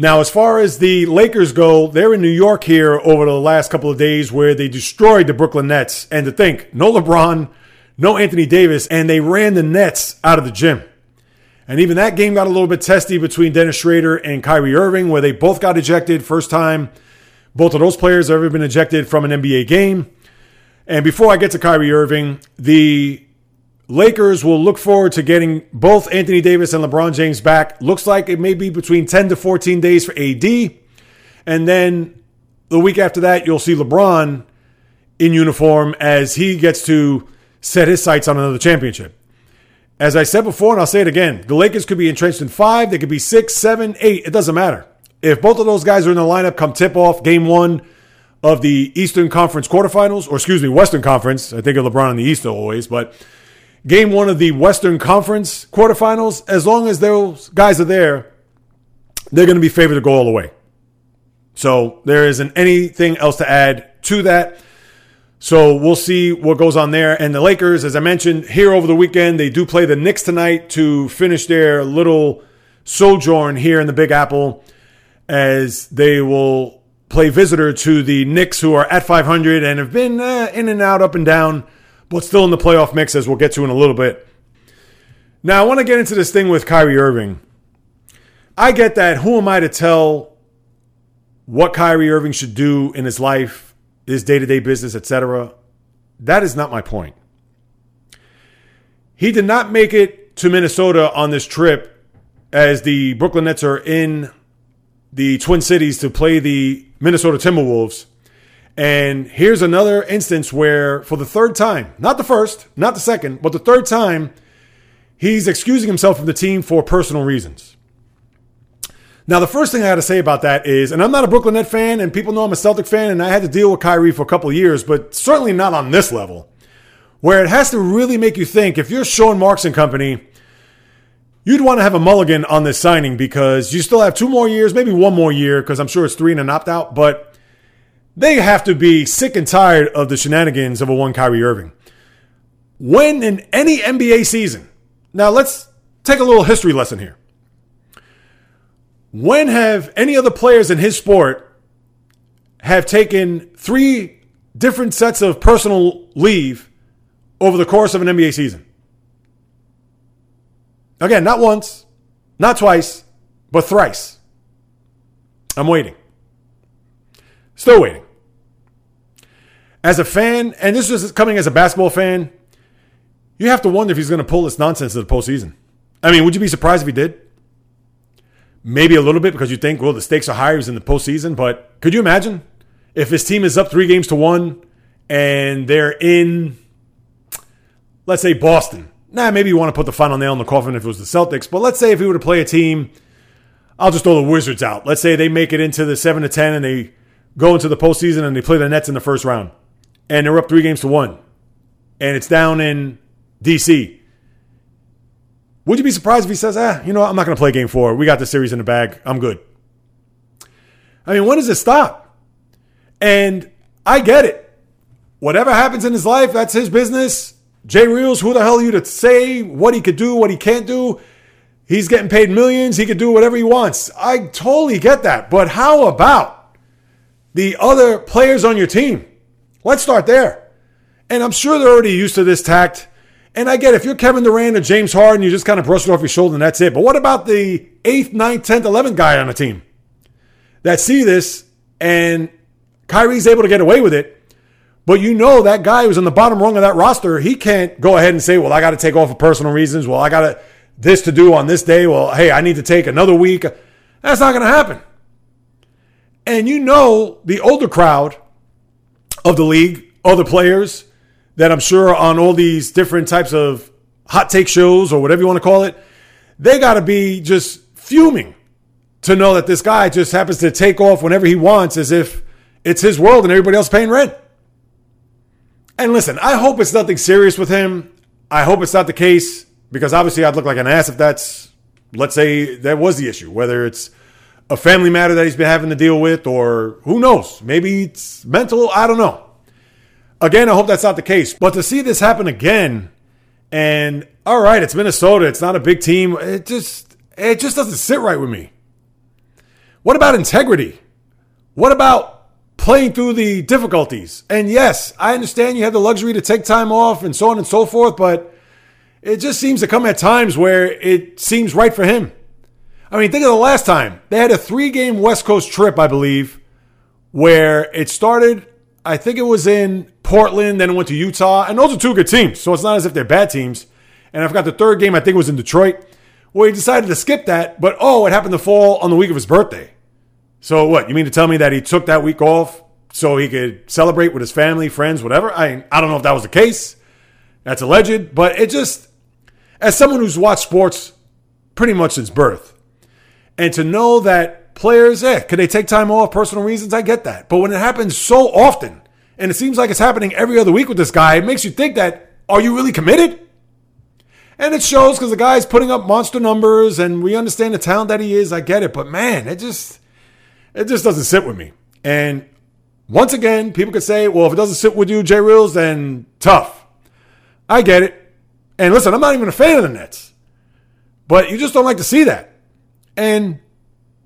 Now, as far as the Lakers go, they're in New York here over the last couple of days where they destroyed the Brooklyn Nets. And to think, no LeBron, no Anthony Davis, and they ran the Nets out of the gym. And even that game got a little bit testy between Dennis Schröder and Kyrie Irving, where they both got ejected. First time both of those players have ever been ejected from an NBA game. And before I get to Kyrie Irving, the Lakers will look forward to getting both Anthony Davis and LeBron James back. Looks like it may be between 10 to 14 days for AD. And then the week after that, you'll see LeBron in uniform as he gets to set his sights on another championship. As I said before, and I'll say it again, the Lakers could be entrenched in five, they could be six, seven, eight. It doesn't matter. If both of those guys are in the lineup come tip off game one of the Eastern Conference quarterfinals, or excuse me, Western Conference, I think of LeBron in the East always, but game one of the Western Conference quarterfinals, as long as those guys are there, they're going to be favored to go all the way. So there isn't anything else to add to that. So we'll see what goes on there. And the Lakers, as I mentioned, here over the weekend, they do play the Knicks tonight to finish their little sojourn here in the Big Apple as they will play visitor to the Knicks, who are at 500 and have been uh, in and out, up and down, but still in the playoff mix, as we'll get to in a little bit. Now, I want to get into this thing with Kyrie Irving. I get that. Who am I to tell what Kyrie Irving should do in his life? His day to day business, etc. That is not my point. He did not make it to Minnesota on this trip as the Brooklyn Nets are in the Twin Cities to play the Minnesota Timberwolves. And here's another instance where, for the third time, not the first, not the second, but the third time, he's excusing himself from the team for personal reasons. Now, the first thing I got to say about that is, and I'm not a Brooklyn Net fan, and people know I'm a Celtic fan, and I had to deal with Kyrie for a couple years, but certainly not on this level, where it has to really make you think if you're Sean Marks and company, you'd want to have a mulligan on this signing because you still have two more years, maybe one more year, because I'm sure it's three and an opt out, but they have to be sick and tired of the shenanigans of a one Kyrie Irving. When in any NBA season, now let's take a little history lesson here. When have any other players in his sport have taken three different sets of personal leave over the course of an NBA season? Again, not once, not twice, but thrice. I'm waiting. Still waiting. As a fan, and this is coming as a basketball fan, you have to wonder if he's going to pull this nonsense to the postseason. I mean, would you be surprised if he did? Maybe a little bit because you think, well, the stakes are higher. He's in the postseason. But could you imagine if his team is up three games to one and they're in, let's say, Boston? Nah, maybe you want to put the final nail in the coffin if it was the Celtics. But let's say if he were to play a team, I'll just throw the Wizards out. Let's say they make it into the 7 to 10 and they go into the postseason and they play the Nets in the first round. And they're up three games to one. And it's down in D.C. Would you be surprised if he says, ah, you know what? I'm not going to play game four. We got the series in the bag. I'm good. I mean, when does it stop? And I get it. Whatever happens in his life, that's his business. Jay Reels, who the hell are you to say what he could do, what he can't do? He's getting paid millions. He could do whatever he wants. I totally get that. But how about the other players on your team? Let's start there. And I'm sure they're already used to this tact. And I get it. if you're Kevin Durant or James Harden, you just kind of brush it off your shoulder and that's it. But what about the 8th, ninth, 10th, 11th guy on the team that see this and Kyrie's able to get away with it? But you know that guy who's on the bottom rung of that roster, he can't go ahead and say, well, I got to take off for personal reasons. Well, I got to this to do on this day. Well, hey, I need to take another week. That's not going to happen. And you know the older crowd of the league, other players that I'm sure on all these different types of hot take shows or whatever you want to call it, they got to be just fuming to know that this guy just happens to take off whenever he wants as if it's his world and everybody else paying rent. And listen, I hope it's nothing serious with him. I hope it's not the case because obviously I'd look like an ass if that's, let's say, that was the issue. Whether it's a family matter that he's been having to deal with, or who knows, maybe it's mental. I don't know. Again, I hope that's not the case. But to see this happen again, and all right, it's Minnesota. It's not a big team. It just it just doesn't sit right with me. What about integrity? What about playing through the difficulties. And yes, I understand you have the luxury to take time off and so on and so forth, but it just seems to come at times where it seems right for him. I mean, think of the last time. They had a three game West Coast trip, I believe, where it started, I think it was in Portland, then it went to Utah. And those are two good teams. So it's not as if they're bad teams. And I forgot the third game, I think it was in Detroit, where he decided to skip that. But oh, it happened to fall on the week of his birthday. So what? You mean to tell me that he took that week off so he could celebrate with his family, friends, whatever? I I don't know if that was the case. That's alleged, but it just as someone who's watched sports pretty much since birth, and to know that players, eh, could they take time off, personal reasons? I get that. But when it happens so often, and it seems like it's happening every other week with this guy, it makes you think that are you really committed? And it shows because the guy's putting up monster numbers, and we understand the talent that he is. I get it, but man, it just it just doesn't sit with me. And once again, people could say, well, if it doesn't sit with you, Jay Reels, then tough. I get it. And listen, I'm not even a fan of the Nets, but you just don't like to see that. And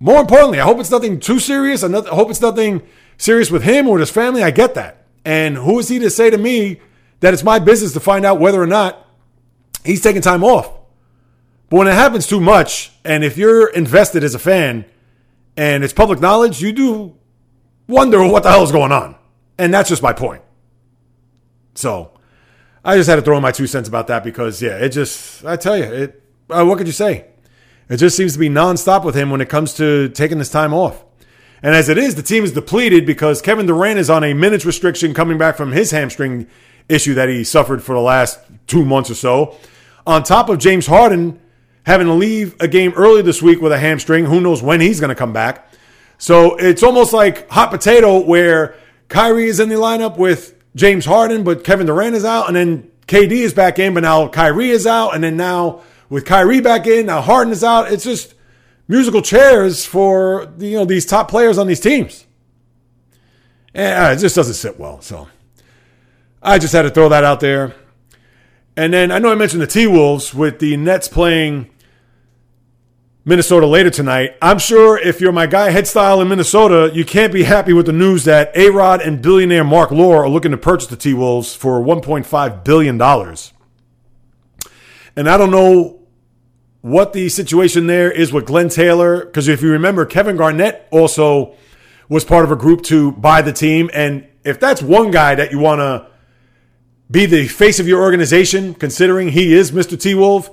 more importantly, I hope it's nothing too serious. I hope it's nothing serious with him or his family. I get that. And who is he to say to me that it's my business to find out whether or not he's taking time off? But when it happens too much, and if you're invested as a fan, and it's public knowledge, you do wonder what the hell is going on. And that's just my point. So I just had to throw in my two cents about that because, yeah, it just, I tell you, it, uh, what could you say? It just seems to be nonstop with him when it comes to taking this time off. And as it is, the team is depleted because Kevin Durant is on a minutes restriction coming back from his hamstring issue that he suffered for the last two months or so. On top of James Harden having to leave a game early this week with a hamstring. Who knows when he's going to come back? So it's almost like hot potato where Kyrie is in the lineup with James Harden, but Kevin Durant is out, and then KD is back in, but now Kyrie is out, and then now with Kyrie back in, now Harden is out. It's just musical chairs for you know these top players on these teams. And uh, it just doesn't sit well. So I just had to throw that out there. And then I know I mentioned the T Wolves with the Nets playing Minnesota later tonight. I'm sure if you're my guy head style in Minnesota, you can't be happy with the news that A Rod and billionaire Mark Lore are looking to purchase the T Wolves for $1.5 billion. And I don't know what the situation there is with Glenn Taylor, because if you remember, Kevin Garnett also was part of a group to buy the team. And if that's one guy that you want to be the face of your organization, considering he is Mr. T Wolf,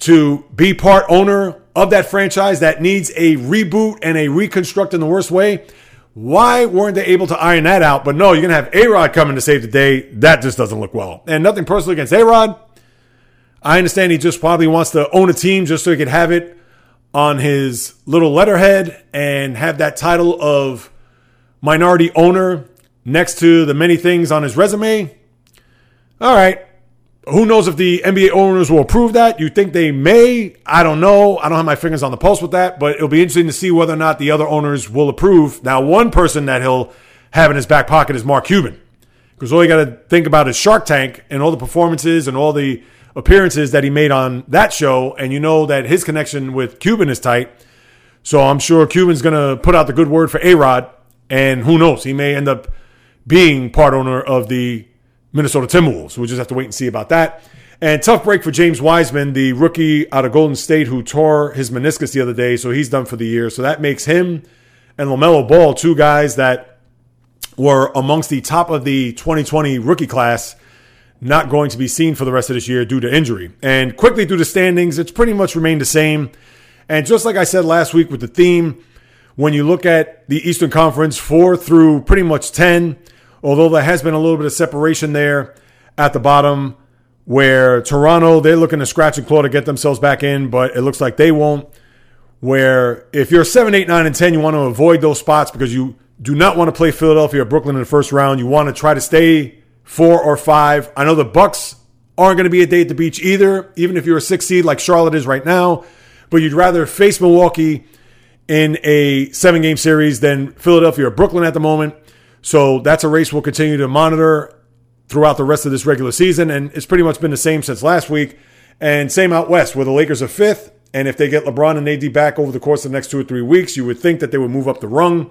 to be part owner of that franchise that needs a reboot and a reconstruct in the worst way. Why weren't they able to iron that out? But no, you're going to have A Rod coming to save the day. That just doesn't look well. And nothing personally against A Rod. I understand he just probably wants to own a team just so he could have it on his little letterhead and have that title of minority owner next to the many things on his resume. All right. who knows if the NBA owners will approve that? You think they may? I don't know. I don't have my fingers on the pulse with that, but it'll be interesting to see whether or not the other owners will approve. Now, one person that he'll have in his back pocket is Mark Cuban, because all you got to think about is Shark Tank and all the performances and all the appearances that he made on that show, and you know that his connection with Cuban is tight. So I'm sure Cuban's going to put out the good word for A Rod, and who knows, he may end up being part owner of the Minnesota Timberwolves. We'll just have to wait and see about that. And tough break for James Wiseman, the rookie out of Golden State who tore his meniscus the other day. So he's done for the year. So that makes him and LaMelo Ball two guys that were amongst the top of the 2020 rookie class not going to be seen for the rest of this year due to injury. And quickly through the standings, it's pretty much remained the same. And just like I said last week with the theme, when you look at the Eastern Conference, four through pretty much 10, although there has been a little bit of separation there at the bottom where Toronto, they're looking to scratch and claw to get themselves back in, but it looks like they won't. Where if you're 7, 8, 9, and 10, you want to avoid those spots because you do not want to play Philadelphia or Brooklyn in the first round. You want to try to stay four or five. I know the Bucks aren't going to be a day at the beach either, even if you're a six seed like Charlotte is right now. But you'd rather face Milwaukee in a seven game series than Philadelphia or Brooklyn at the moment. So that's a race we'll continue to monitor throughout the rest of this regular season. And it's pretty much been the same since last week. And same out west, where the Lakers are fifth. And if they get LeBron and AD back over the course of the next two or three weeks, you would think that they would move up the rung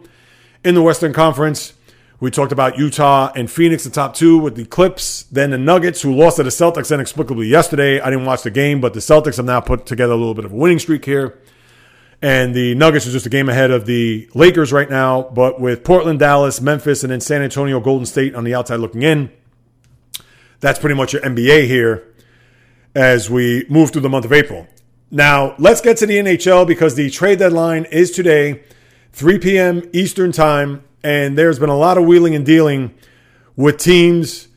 in the Western Conference. We talked about Utah and Phoenix, the top two with the Clips, then the Nuggets, who lost to the Celtics inexplicably yesterday. I didn't watch the game, but the Celtics have now put together a little bit of a winning streak here. And the Nuggets are just a game ahead of the Lakers right now. But with Portland, Dallas, Memphis, and then San Antonio, Golden State on the outside looking in, that's pretty much your NBA here as we move through the month of April. Now, let's get to the NHL because the trade deadline is today, 3 p.m. Eastern Time. And there's been a lot of wheeling and dealing with teams,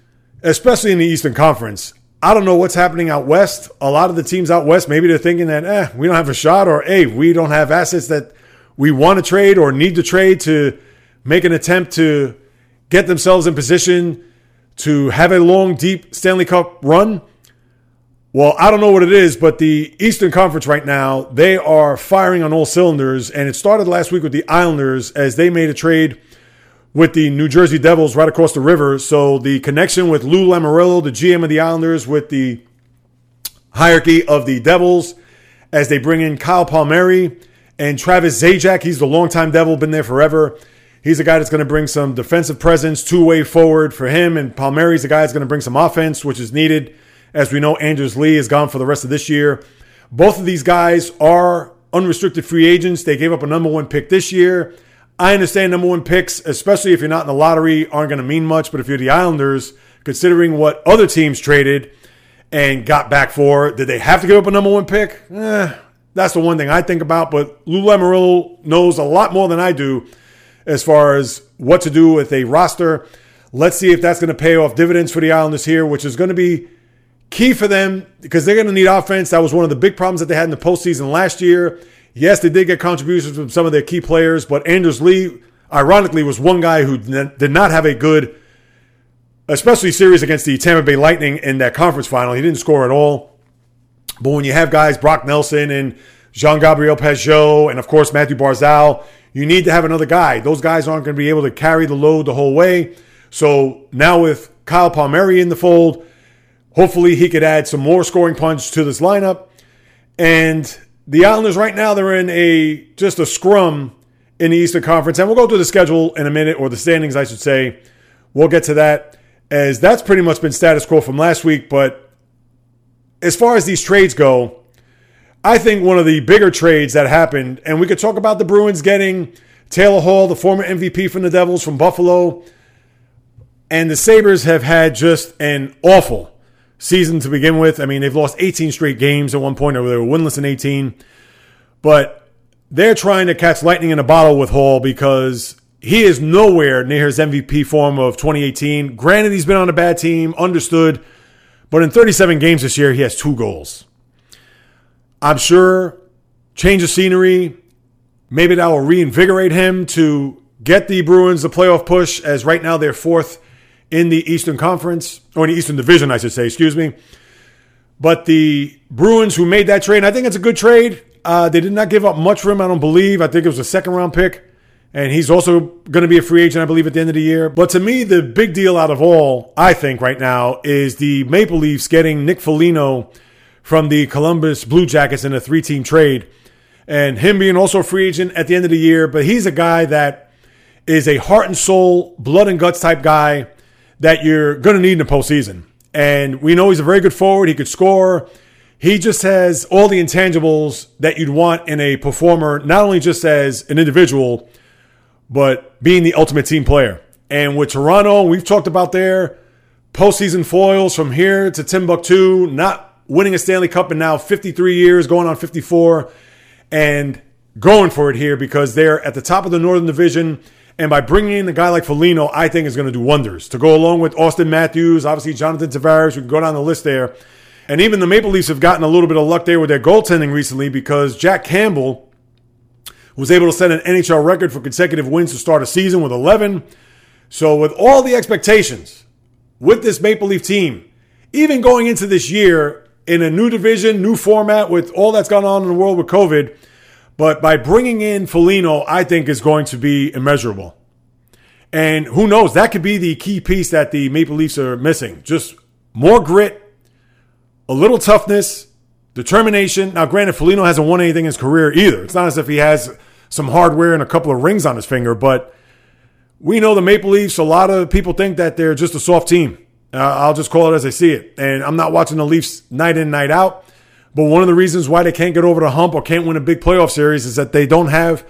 especially in the Eastern Conference. I don't know what's happening out west. A lot of the teams out west, maybe they're thinking that, eh, we don't have a shot, or hey, we don't have assets that we want to trade or need to trade to make an attempt to get themselves in position to have a long, deep Stanley Cup run. Well, I don't know what it is, but the Eastern Conference right now, they are firing on all cylinders. And it started last week with the Islanders as they made a trade with the New Jersey Devils right across the river. So the connection with Lou Lamoriello, the GM of the Islanders, with the hierarchy of the Devils, as they bring in Kyle Palmieri and Travis Zajac. He's the longtime Devil, been there forever. He's a guy that's going to bring some defensive presence, two way forward for him. And Palmieri's the guy that's going to bring some offense, which is needed. As we know, Anders Lee is gone for the rest of this year. Both of these guys are unrestricted free agents. They gave up a number one pick this year. I understand number one picks, especially if you're not in the lottery, aren't going to mean much. But if you're the Islanders, considering what other teams traded and got back for, did they have to give up a number one pick? Eh, that's the one thing I think about. But Lou Lamoriello knows a lot more than I do as far as what to do with a roster. Let's see if that's going to pay off dividends for the Islanders here, which is going to be key for them because they're going to need offense. That was one of the big problems that they had in the postseason last year. Yes, they did get contributions from some of their key players, but Anders Lee, ironically, was one guy who did not have a good, especially series against the Tampa Bay Lightning in that conference final. He didn't score at all. But when you have guys, Brock Nelson and Jean Gabriel Pageau, and of course Mathew Barzal, you need to have another guy. Those guys aren't going to be able to carry the load the whole way. So now with Kyle Palmieri in the fold, hopefully he could add some more scoring punch to this lineup. And the Islanders right now they're in a just a scrum in the Eastern Conference, and we'll go through the schedule in a minute, or the standings, I should say. We'll get to that as that's pretty much been status quo from last week. But as far as these trades go, I think one of the bigger trades that happened, and we could talk about the Bruins getting Taylor Hall, the former MVP from the Devils from Buffalo, and the Sabres have had just an awful season to begin with. I mean, they've lost 18 straight games at one point, or they were winless in 18. But they're trying to catch lightning in a bottle with Hall because he is nowhere near his MVP form of 2018. Granted, he's been on a bad team, understood. But in 37 games this year, he has two goals. I'm sure change of scenery, maybe that will reinvigorate him to get the Bruins the playoff push, as right now they're fourth in the Eastern Conference, or in the Eastern Division, I should say, excuse me. But the Bruins, who made that trade, I think it's a good trade. Uh, they did not give up much for him, I don't believe. I think it was a second round pick. And he's also going to be a free agent, I believe, at the end of the year. But to me, the big deal out of all, I think, right now, is the Maple Leafs getting Nick Foligno from the Columbus Blue Jackets in a three team trade. And him being also a free agent at the end of the year. But he's a guy that is a heart and soul, blood and guts type guy that you're going to need in the postseason. And we know he's a very good forward. He could score. He just has all the intangibles that you'd want in a performer, not only just as an individual, but being the ultimate team player. And with Toronto, we've talked about their postseason foils from here to Timbuktu, not winning a Stanley Cup in now 53 years, going on 54, and going for it here because they're at the top of the Northern Division. And by bringing in a guy like Foligno, I think is going to do wonders to go along with Auston Matthews, obviously Jonathan Tavares. We can go down the list there. And even the Maple Leafs have gotten a little bit of luck there with their goaltending recently because Jack Campbell was able to set an NHL record for consecutive wins to start a season with 11. So, with all the expectations with this Maple Leaf team, even going into this year in a new division, new format with all that's gone on in the world with COVID, but by bringing in Foligno, I think is going to be immeasurable. And who knows, that could be the key piece that the Maple Leafs are missing. Just more grit, a little toughness, determination. Now, granted, Foligno hasn't won anything in his career either. It's not as if he has some hardware and a couple of rings on his finger, but we know the Maple Leafs, a lot of people think that they're just a soft team. Uh, I'll just call it as I see it. And I'm not watching the Leafs night in, night out. But one of the reasons why they can't get over the hump or can't win a big playoff series is that they don't have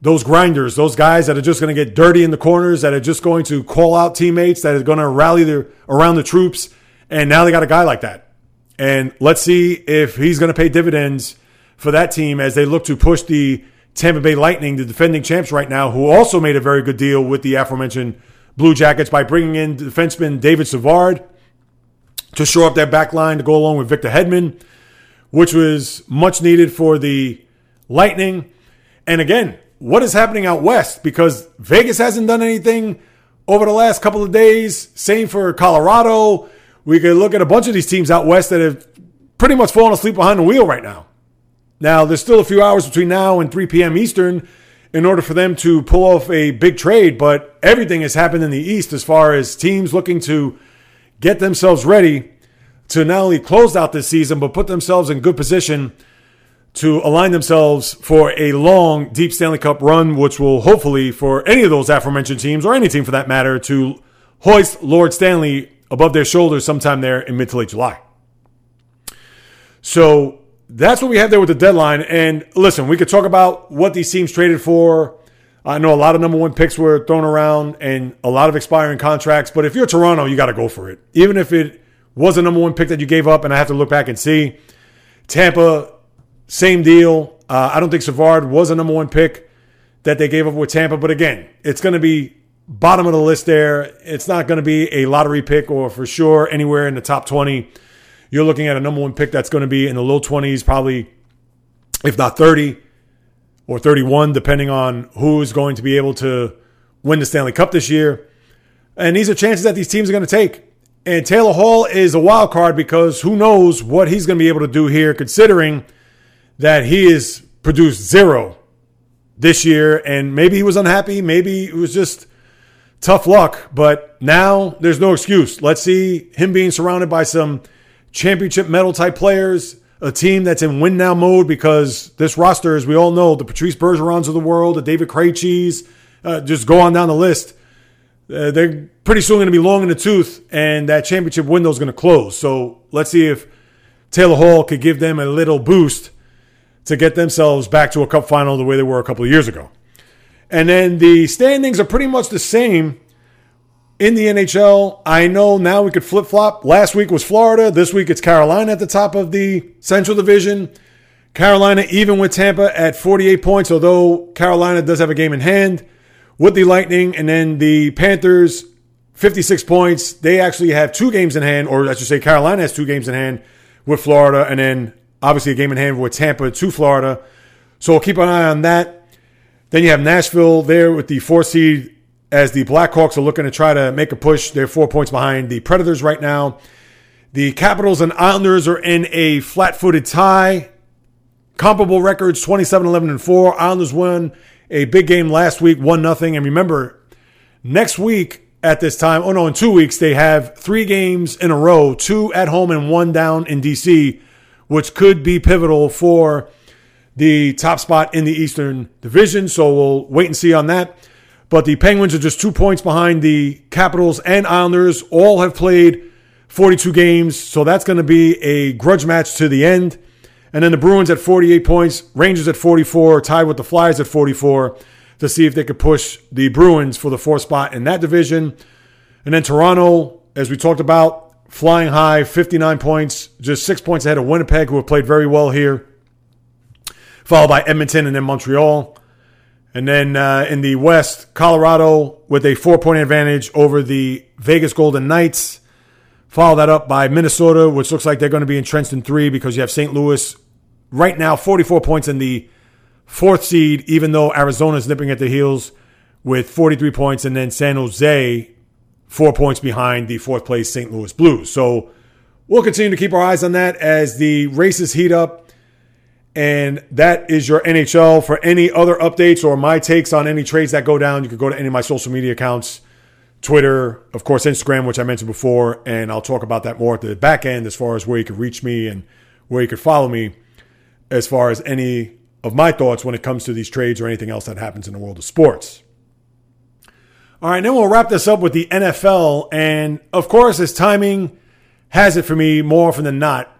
those grinders, those guys that are just going to get dirty in the corners, that are just going to call out teammates, that are going to rally their, around the troops. And now they got a guy like that. And let's see if he's going to pay dividends for that team as they look to push the Tampa Bay Lightning, the defending champs right now, who also made a very good deal with the aforementioned Blue Jackets by bringing in defenseman David Savard to shore up their back line to go along with Victor Hedman, which was much needed for the Lightning. And again, what is happening out west? Because Vegas hasn't done anything over the last couple of days. Same for Colorado. We could look at a bunch of these teams out west that have pretty much fallen asleep behind the wheel right now. Now, there's still a few hours between now and 3 p.m. Eastern in order for them to pull off a big trade, but everything has happened in the East as far as teams looking to get themselves ready to not only close out this season, but put themselves in good position to align themselves for a long, deep Stanley Cup run, which will hopefully, for any of those aforementioned teams, or any team for that matter, to hoist Lord Stanley above their shoulders sometime there in mid to late July. So that's what we have there with the deadline. And listen, we could talk about what these teams traded for. I know a lot of number one picks were thrown around and a lot of expiring contracts, but if you're Toronto, you got to go for it. Even if it was a number one pick that you gave up, and I have to look back and see. Tampa, same deal. Uh, I don't think Savard was a number one pick that they gave up with Tampa, but again, it's going to be bottom of the list there. It's not going to be a lottery pick or for sure anywhere in the top 20. You're looking at a number one pick that's going to be in the low 20s, probably, if not 30 or 31, depending on who's going to be able to win the Stanley Cup this year. And these are chances that these teams are going to take. And Taylor Hall is a wild card because who knows what he's going to be able to do here, considering that he has produced zero this year. And maybe he was unhappy. Maybe it was just tough luck, but now there's no excuse. Let's see him being surrounded by some championship medal type players, a team that's in win now mode because this roster, as we all know, the Patrice Bergerons of the world, the David Krejcis, uh, just go on down the list. Uh, they're pretty soon going to be long in the tooth, and that championship window is going to close. So let's see if Taylor Hall could give them a little boost to get themselves back to a cup final the way they were a couple of years ago. And then the standings are pretty much the same in the NHL. I know now we could flip flop. Last week was Florida. This week it's Carolina at the top of the Central Division. Carolina even with Tampa at 48 points, although Carolina does have a game in hand with the Lightning. And then the Panthers, 56 points. They actually have two games in hand, or I should say, Carolina has two games in hand with Florida. And then obviously a game in hand with Tampa to Florida. So keep an eye on that. Then you have Nashville there with the four seed as the Blackhawks are looking to try to make a push. They're four points behind the Predators right now. The Capitals and Islanders are in a flat footed tie. Comparable records 27 11 and 4. Islanders won a big game last week, 1 nothing. And remember, next week at this time, oh no, in two weeks, they have three games in a row two at home and one down in D.C., which could be pivotal for the top spot in the Eastern Division. So we'll wait and see on that. But the Penguins are just two points behind the Capitals and Islanders. All have played 42 games. So that's going to be a grudge match to the end. And then the Bruins at 48 points, Rangers at 44, tied with the Flyers at 44 to see if they could push the Bruins for the fourth spot in that division. And then Toronto, as we talked about, flying high, 59 points, just six points ahead of Winnipeg, who have played very well here, followed by Edmonton and then Montreal. And then uh, in the West, Colorado with a four point advantage over the Vegas Golden Knights. Follow that up by Minnesota, which looks like they're going to be entrenched in three because you have St. Louis right now, 44 points in the fourth seed, even though Arizona is nipping at the heels with 43 points, and then San Jose, four points behind the fourth place St. Louis Blues. So we'll continue to keep our eyes on that as the races heat up. And that is your NHL. For any other updates or my takes on any trades that go down, you can go to any of my social media accounts Twitter, of course, Instagram, which I mentioned before. And I'll talk about that more at the back end as far as where you can reach me and where you can follow me as far as any of my thoughts when it comes to these trades or anything else that happens in the world of sports. All right, then we'll wrap this up with the NFL. And of course, as timing has it for me more often than not,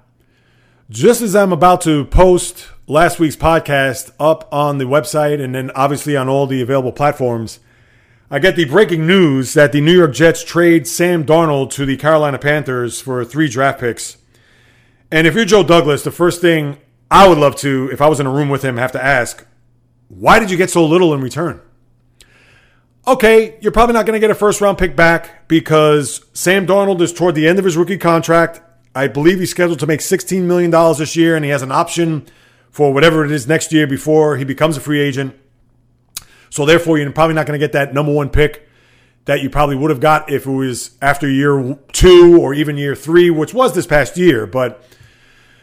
just as I'm about to post last week's podcast up on the website and then obviously on all the available platforms, I get the breaking news that the New York Jets trade Sam Darnold to the Carolina Panthers for three draft picks. And if you're Joe Douglas, the first thing I would love to, if I was in a room with him, have to ask, why did you get so little in return? Okay, you're probably not going to get a first round pick back because Sam Darnold is toward the end of his rookie contract. I believe he's scheduled to make $16 million this year, and he has an option for whatever it is next year before he becomes a free agent. So therefore, you're probably not going to get that number one pick that you probably would have got if it was after year two or even year three, which was this past year. But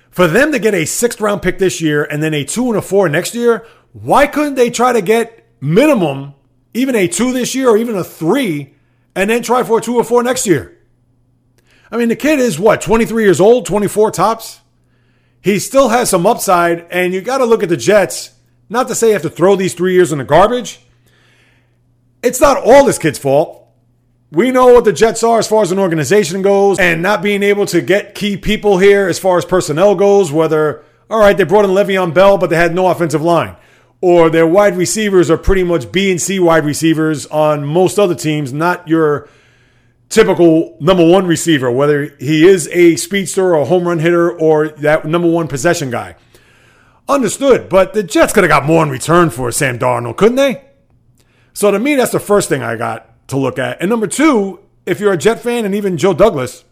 for them to get a sixth round pick this year and then a two and a four next year, why couldn't they try to get minimum even a two this year or even a three and then try for a two or four next year? I mean, the kid is what, 23 years old, 24 tops? He still has some upside, and you got to look at the Jets. Not to say you have to throw these three years in the garbage. It's not all this kid's fault. We know what the Jets are as far as an organization goes, and not being able to get key people here as far as personnel goes. Whether, all right, they brought in Le'Veon Bell, but they had no offensive line, or their wide receivers are pretty much B and C wide receivers on most other teams, not your typical number one receiver, whether he is a speedster or a home run hitter or that number one possession guy. Understood, but the Jets could have got more in return for Sam Darnold, couldn't they? So to me, that's the first thing I got to look at. And number two, if you're a Jet fan and even Joe Douglas,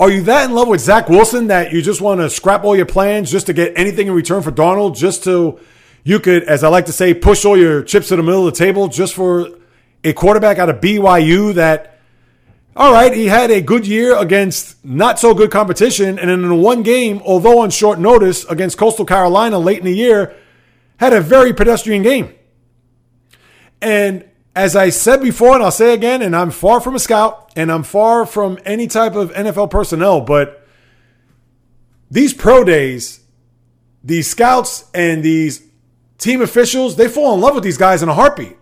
are you that in love with Zach Wilson that you just want to scrap all your plans just to get anything in return for Darnold, just to you could, as I like to say, push all your chips to the middle of the table just for a quarterback out of BYU that, all right, he had a good year against not so good competition, and in one game, although on short notice against Coastal Carolina late in the year, had a very pedestrian game. And as I said before, and I'll say again, and I'm far from a scout and I'm far from any type of NFL personnel, but these pro days, these scouts and these team officials, they fall in love with these guys in a heartbeat.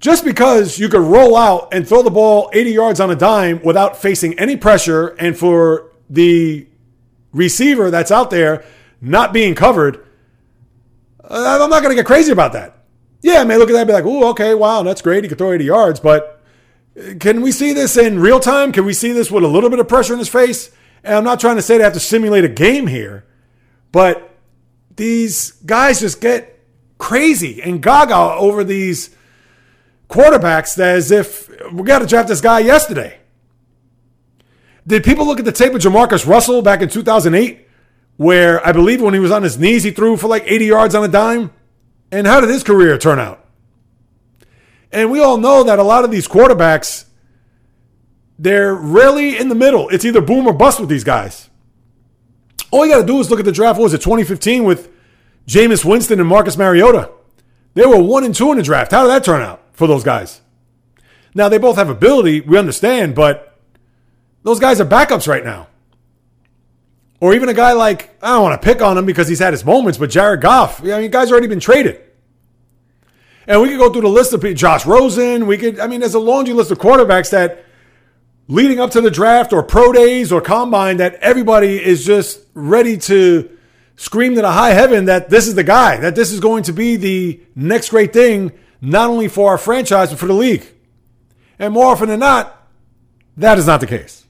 Just because you could roll out and throw the ball 80 yards on a dime without facing any pressure, and for the receiver that's out there not being covered, I'm not going to get crazy about that yeah, I may look at that and be like, oh, okay, wow, that's great. He could throw 80 yards. But uh, can we see this in real time? Can we see this with a little bit of pressure in his face? And I'm not trying to say they have to simulate a game here, but these guys just get crazy and gaga over these quarterbacks that as if we got to draft this guy yesterday. Did people look at the tape of JaMarcus Russell back in 2008, where I believe when he was on his knees, he threw for like 80 yards on a dime? And how did his career turn out? And we all know that a lot of these quarterbacks, they're rarely in the middle. It's either boom or bust with these guys. All you got to do is look at the draft. What was it, 2015 with Jameis Winston and Marcus Mariota? They were one and two in the draft. How did that turn out for those guys? Now, they both have ability, we understand, but those guys are backups right now. Or even a guy like, I don't want to pick on him because he's had his moments, but Jared Goff. I mean, guys already been traded. And we could go through the list of people, Josh Rosen. We could, I mean, there's a laundry list of quarterbacks that leading up to the draft or pro days or combine that everybody is just ready to scream to the high heaven that this is the guy, that this is going to be the next great thing, not only for our franchise, but for the league. And more often than not, that is not the case.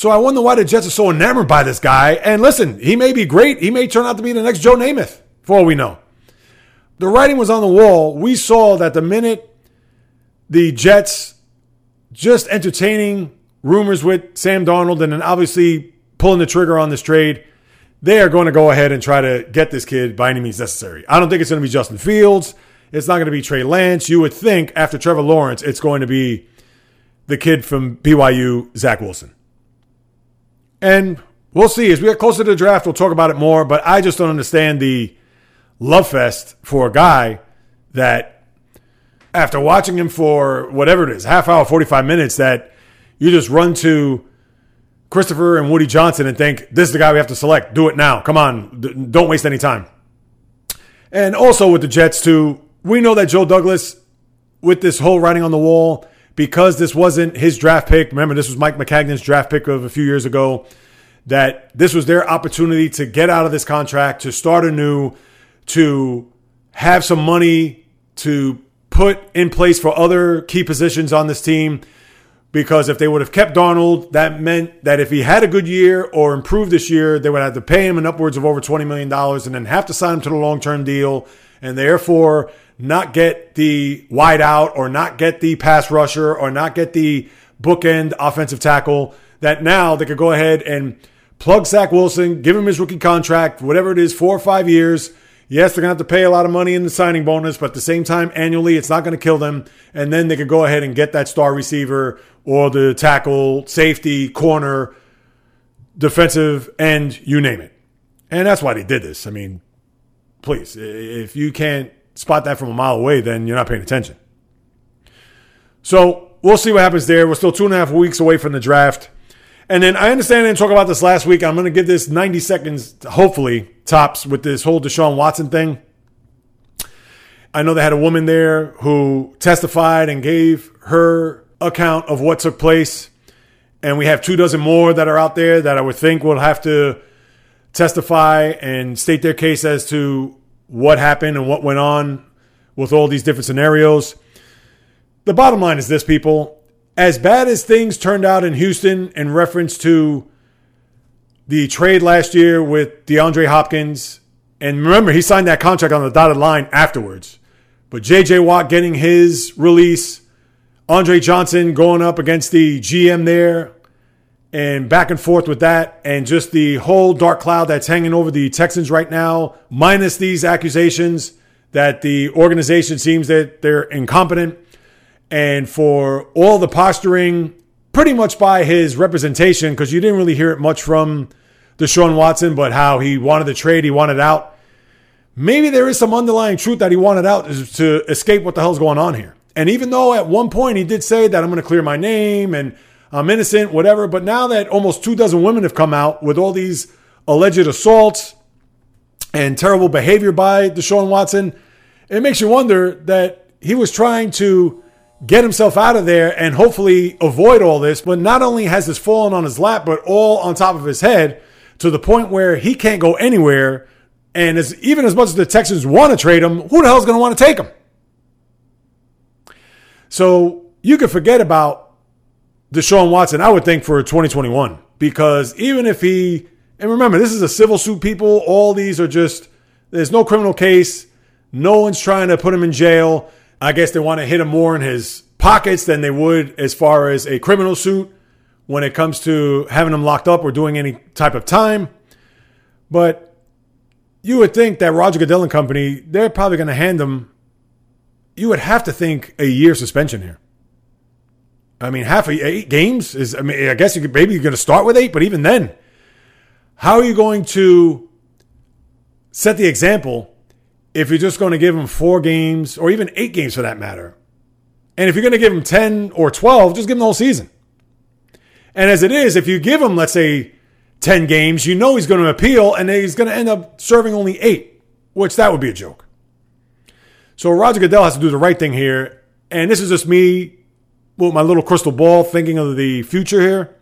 So I wonder why the Jets are so enamored by this guy. And listen, he may be great. He may turn out to be the next Joe Namath, for all we know. The writing was on the wall. We saw that the minute the Jets just entertaining rumors with Sam Darnold and then obviously pulling the trigger on this trade, they are going to go ahead and try to get this kid by any means necessary. I don't think it's going to be Justin Fields. It's not going to be Trey Lance. You would think after Trevor Lawrence, it's going to be the kid from BYU, Zach Wilson. And we'll see. As we get closer to the draft, we'll talk about it more. But I just don't understand the love fest for a guy that, after watching him for whatever it is, half hour, 45 minutes, that you just run to Christopher and Woody Johnson and think, this is the guy we have to select. Do it now. Come on. Don't waste any time. And also with the Jets, too, we know that Joe Douglas, with this whole writing on the wall, because this wasn't his draft pick, remember, this was Mike Maccagnan's draft pick of a few years ago, that this was their opportunity to get out of this contract, to start anew, to have some money to put in place for other key positions on this team. Because if they would have kept Darnold, that meant that if he had a good year or improved this year, they would have to pay him an upwards of over $20 million and then have to sign him to the long term deal. And therefore, not get the wide out or not get the pass rusher or not get the bookend offensive tackle that now they could go ahead and plug Zach Wilson, give him his rookie contract, whatever it is, four or five years. Yes, they're going to have to pay a lot of money in the signing bonus, but at the same time, annually, it's not going to kill them. And then they could go ahead and get that star receiver or the tackle, safety, corner, defensive end, you name it. And that's why they did this. I mean, please, if you can't spot that from a mile away, then you're not paying attention. So we'll see what happens there. We're still two and a half weeks away from the draft. And then I understand and talk about this last week. I'm going to give this 90 seconds, hopefully, tops with this whole Deshaun Watson thing. I know they had a woman there who testified and gave her account of what took place. And we have two dozen more that are out there that I would think will have to testify and state their case as to what happened and what went on with all these different scenarios. The bottom line is this, people. As bad as things turned out in Houston in reference to the trade last year with DeAndre Hopkins, and remember, he signed that contract on the dotted line afterwards. But JJ Watt getting his release, Andre Johnson going up against the GM there, and back and forth with that, and just the whole dark cloud that's hanging over the Texans right now, minus these accusations that the organization seems that they're incompetent, and for all the posturing, pretty much by his representation, because you didn't really hear it much from Deshaun Watson, but how he wanted the trade, he wanted out. Maybe there is some underlying truth that he wanted out to escape what the hell's going on here. And even though at one point he did say that I'm going to clear my name and I'm innocent, whatever. But now that almost two dozen women have come out with all these alleged assaults and terrible behavior by Deshaun Watson, it makes you wonder that he was trying to get himself out of there and hopefully avoid all this. But not only has this fallen on his lap, but all on top of his head to the point where he can't go anywhere. And as even as much as the Texans want to trade him, who the hell is going to want to take him? So you can forget about Deshaun Watson, I would think, for 2021. Because even if he, and remember, this is a civil suit, people, all these are just, there's no criminal case. No one's trying to put him in jail. I guess they want to hit him more in his pockets than they would as far as a criminal suit when it comes to having him locked up or doing any type of time. But you would think that Roger Goodell and company, they're probably going to hand him, you would have to think, a year suspension here I mean, half of eight games is. I mean, I guess you could maybe you're going to start with eight, but even then, how are you going to set the example if you're just going to give them four games or even eight games for that matter? And if you're going to give them ten or twelve, just give them the whole season. And as it is, if you give him, let's say, 10 games, you know he's going to appeal and he's going to end up serving only eight, which that would be a joke. So Roger Goodell has to do the right thing here. And this is just me with my little crystal ball thinking of the future here.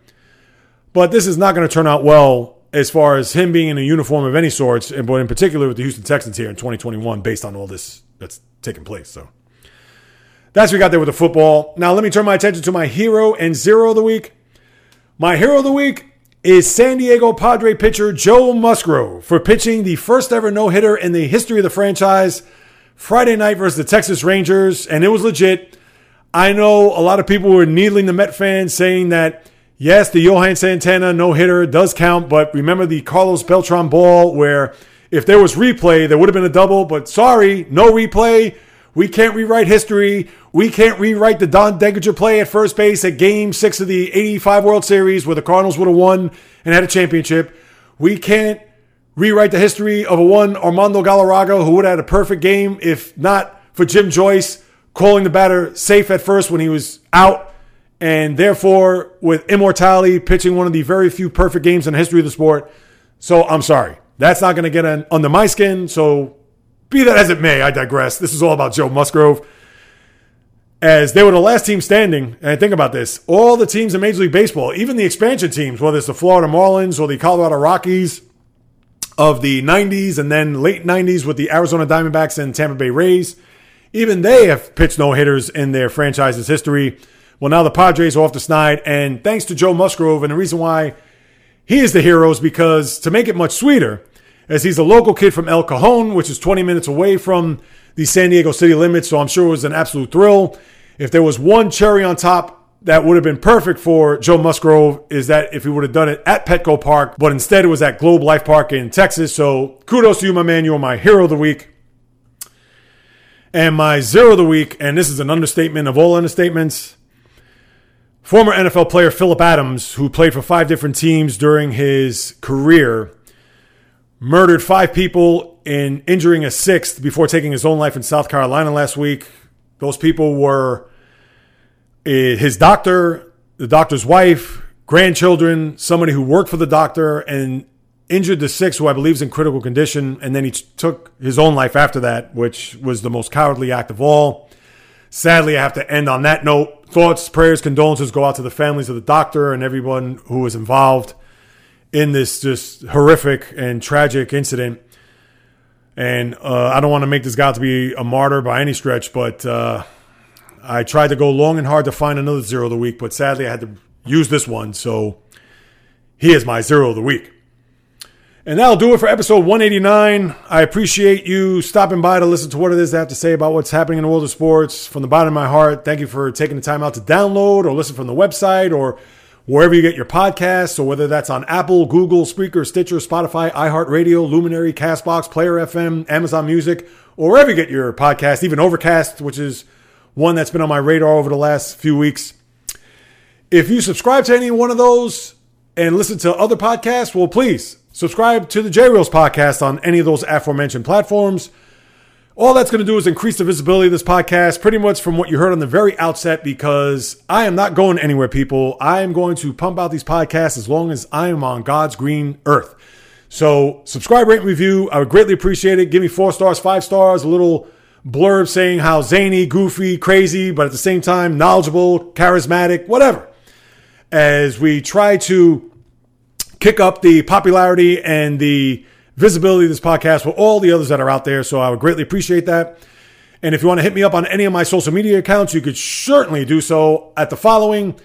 But this is not going to turn out well as far as him being in a uniform of any sorts, but in particular with the Houston Texans here in 2021, based on all this that's taking place. So that's what we got there with the football. Now let me turn my attention to my hero and zero of the week. My hero of the week is San Diego Padre pitcher Joe Musgrove for pitching the first ever no hitter in the history of the franchise Friday night versus the Texas Rangers, and it was legit. I know a lot of people were needling the Met fans saying that yes, the Johan Santana no hitter does count, but remember the Carlos Beltran ball where if there was replay, there would have been a double, but sorry, no replay. We can't rewrite history. We can't rewrite the Don Denkinger play at first base at game six of the 85 World Series where the Cardinals would have won and had a championship. We can't rewrite the history of a one Armando Galarraga who would have had a perfect game if not for Jim Joyce calling the batter safe at first when he was out. And therefore, with immortality, pitching one of the very few perfect games in the history of the sport. So I'm sorry. That's not going to get under my skin. So be that as it may, I digress. This is all about Joe Musgrove. As they were the last team standing, and think about this all the teams in Major League Baseball, even the expansion teams, whether it's the Florida Marlins or the Colorado Rockies of the 90s and then late 90s with the Arizona Diamondbacks and Tampa Bay Rays, even they have pitched no hitters in their franchise's history. Well, now the Padres are off the snide, and thanks to Joe Musgrove, and the reason why he is the hero is because to make it much sweeter, as he's a local kid from El Cajon, which is 20 minutes away from the San Diego city limits. So I'm sure it was an absolute thrill. If there was one cherry on top that would have been perfect for Joe Musgrove is that if he would have done it at Petco Park, but instead it was at Globe Life Park in Texas. So kudos to you, my man. You are my hero of the week. And my zero of the week, and this is an understatement of all understatements. Former NFL player Philip Adams, who played for five different teams during his career, murdered five people and injuring a sixth before taking his own life in South Carolina last week. Those people were eh, his doctor, the doctor's wife, grandchildren, somebody who worked for the doctor, and injured the sixth, who I believe is in critical condition. And then he took his own life after that, which was the most cowardly act of all. Sadly, I have to end on that note. Thoughts, prayers, condolences go out to the families of the doctor and everyone who was involved in this just horrific and tragic incident. And uh, I don't want to make this guy to be a martyr by any stretch, but uh, I tried to go long and hard to find another zero of the week, but sadly I had to use this one. So he is my zero of the week. And that'll do it for episode 189. I appreciate you stopping by to listen to what it is I have to say about what's happening in the world of sports. From the bottom of my heart, thank you for taking the time out to download or listen from the website or wherever you get your podcasts, or whether that's on Apple, Google, Spreaker, Stitcher, Spotify, iHeartRadio, Luminary, Castbox, Player FM, Amazon Music, or wherever you get your podcast, even Overcast, which is one that's been on my radar over the last few weeks. If you subscribe to any one of those and listen to other podcasts, well, please subscribe to the J Reels podcast on any of those aforementioned platforms. All that's going to do is increase the visibility of this podcast, pretty much from what you heard on the very outset, because I am not going anywhere, people. I am going to pump out these podcasts as long as I am on God's green earth. So, subscribe, rate, and review. I would greatly appreciate it. Give me four stars, five stars, a little blurb saying how zany, goofy, crazy, but at the same time, knowledgeable, charismatic, whatever. As we try to kick up the popularity and the visibility of this podcast with all the others that are out there. So I would greatly appreciate that. And if you want to hit me up on any of my social media accounts, you could certainly do so at the following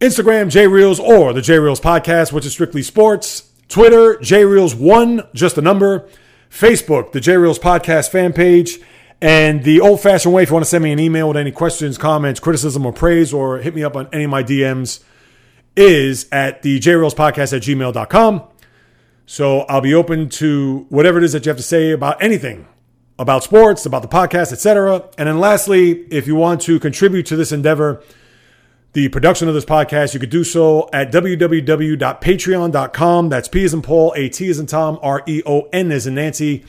Instagram, JReels, or the JReels podcast, which is strictly sports. Twitter, JReels1, just a number. Facebook, the JReels podcast fan page. And the old fashioned way, if you want to send me an email with any questions, comments, criticism, or praise, or hit me up on any of my DMs, is at the JReels podcast at gmail.com. So I'll be open to whatever it is that you have to say about anything about sports, about the podcast, etc. And then lastly, if you want to contribute to this endeavor, the production of this podcast, you could do so at www.patreon.com. That's P as in Paul, A T as in Tom, R E O N as in Nancy.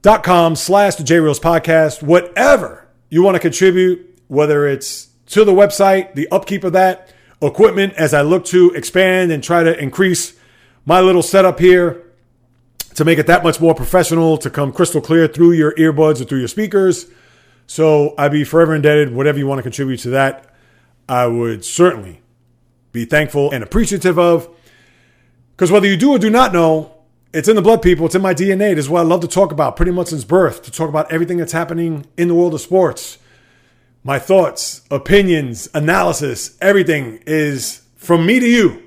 Dot com slash the J Reels podcast. Whatever you want to contribute, whether it's to the website, the upkeep of that, equipment as I look to expand and try to increase my little setup here to make it that much more professional, to come crystal clear through your earbuds or through your speakers. So I'd be forever indebted. Whatever you want to contribute to that, I would certainly be thankful and appreciative of. Because whether you do or do not know, it's in the blood, people. It's in my DNA. This is what I love to talk about pretty much since birth, to talk about everything that's happening in the world of sports. My thoughts, opinions, analysis, everything is from me to you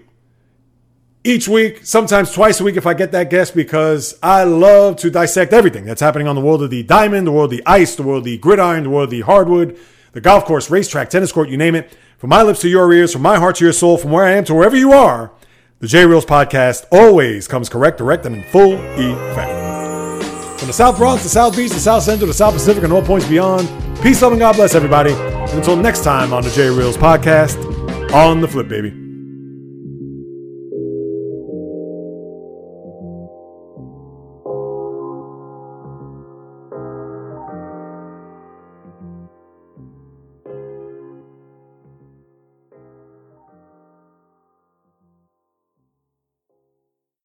each week, sometimes twice a week if I get that guest, because I love to dissect everything that's happening on the world of the diamond, the world of the ice, the world of the gridiron, the world of the hardwood, the golf course, racetrack, tennis court, you name it. From my lips to your ears, from my heart to your soul, from where I am to wherever you are, the J Reels podcast always comes correct, direct, and in full effect. From the South Bronx, the South Beach, the South Central, the South Pacific, and all points beyond, peace, love, and God bless everybody. And until next time on the J Reels podcast, on the flip, baby.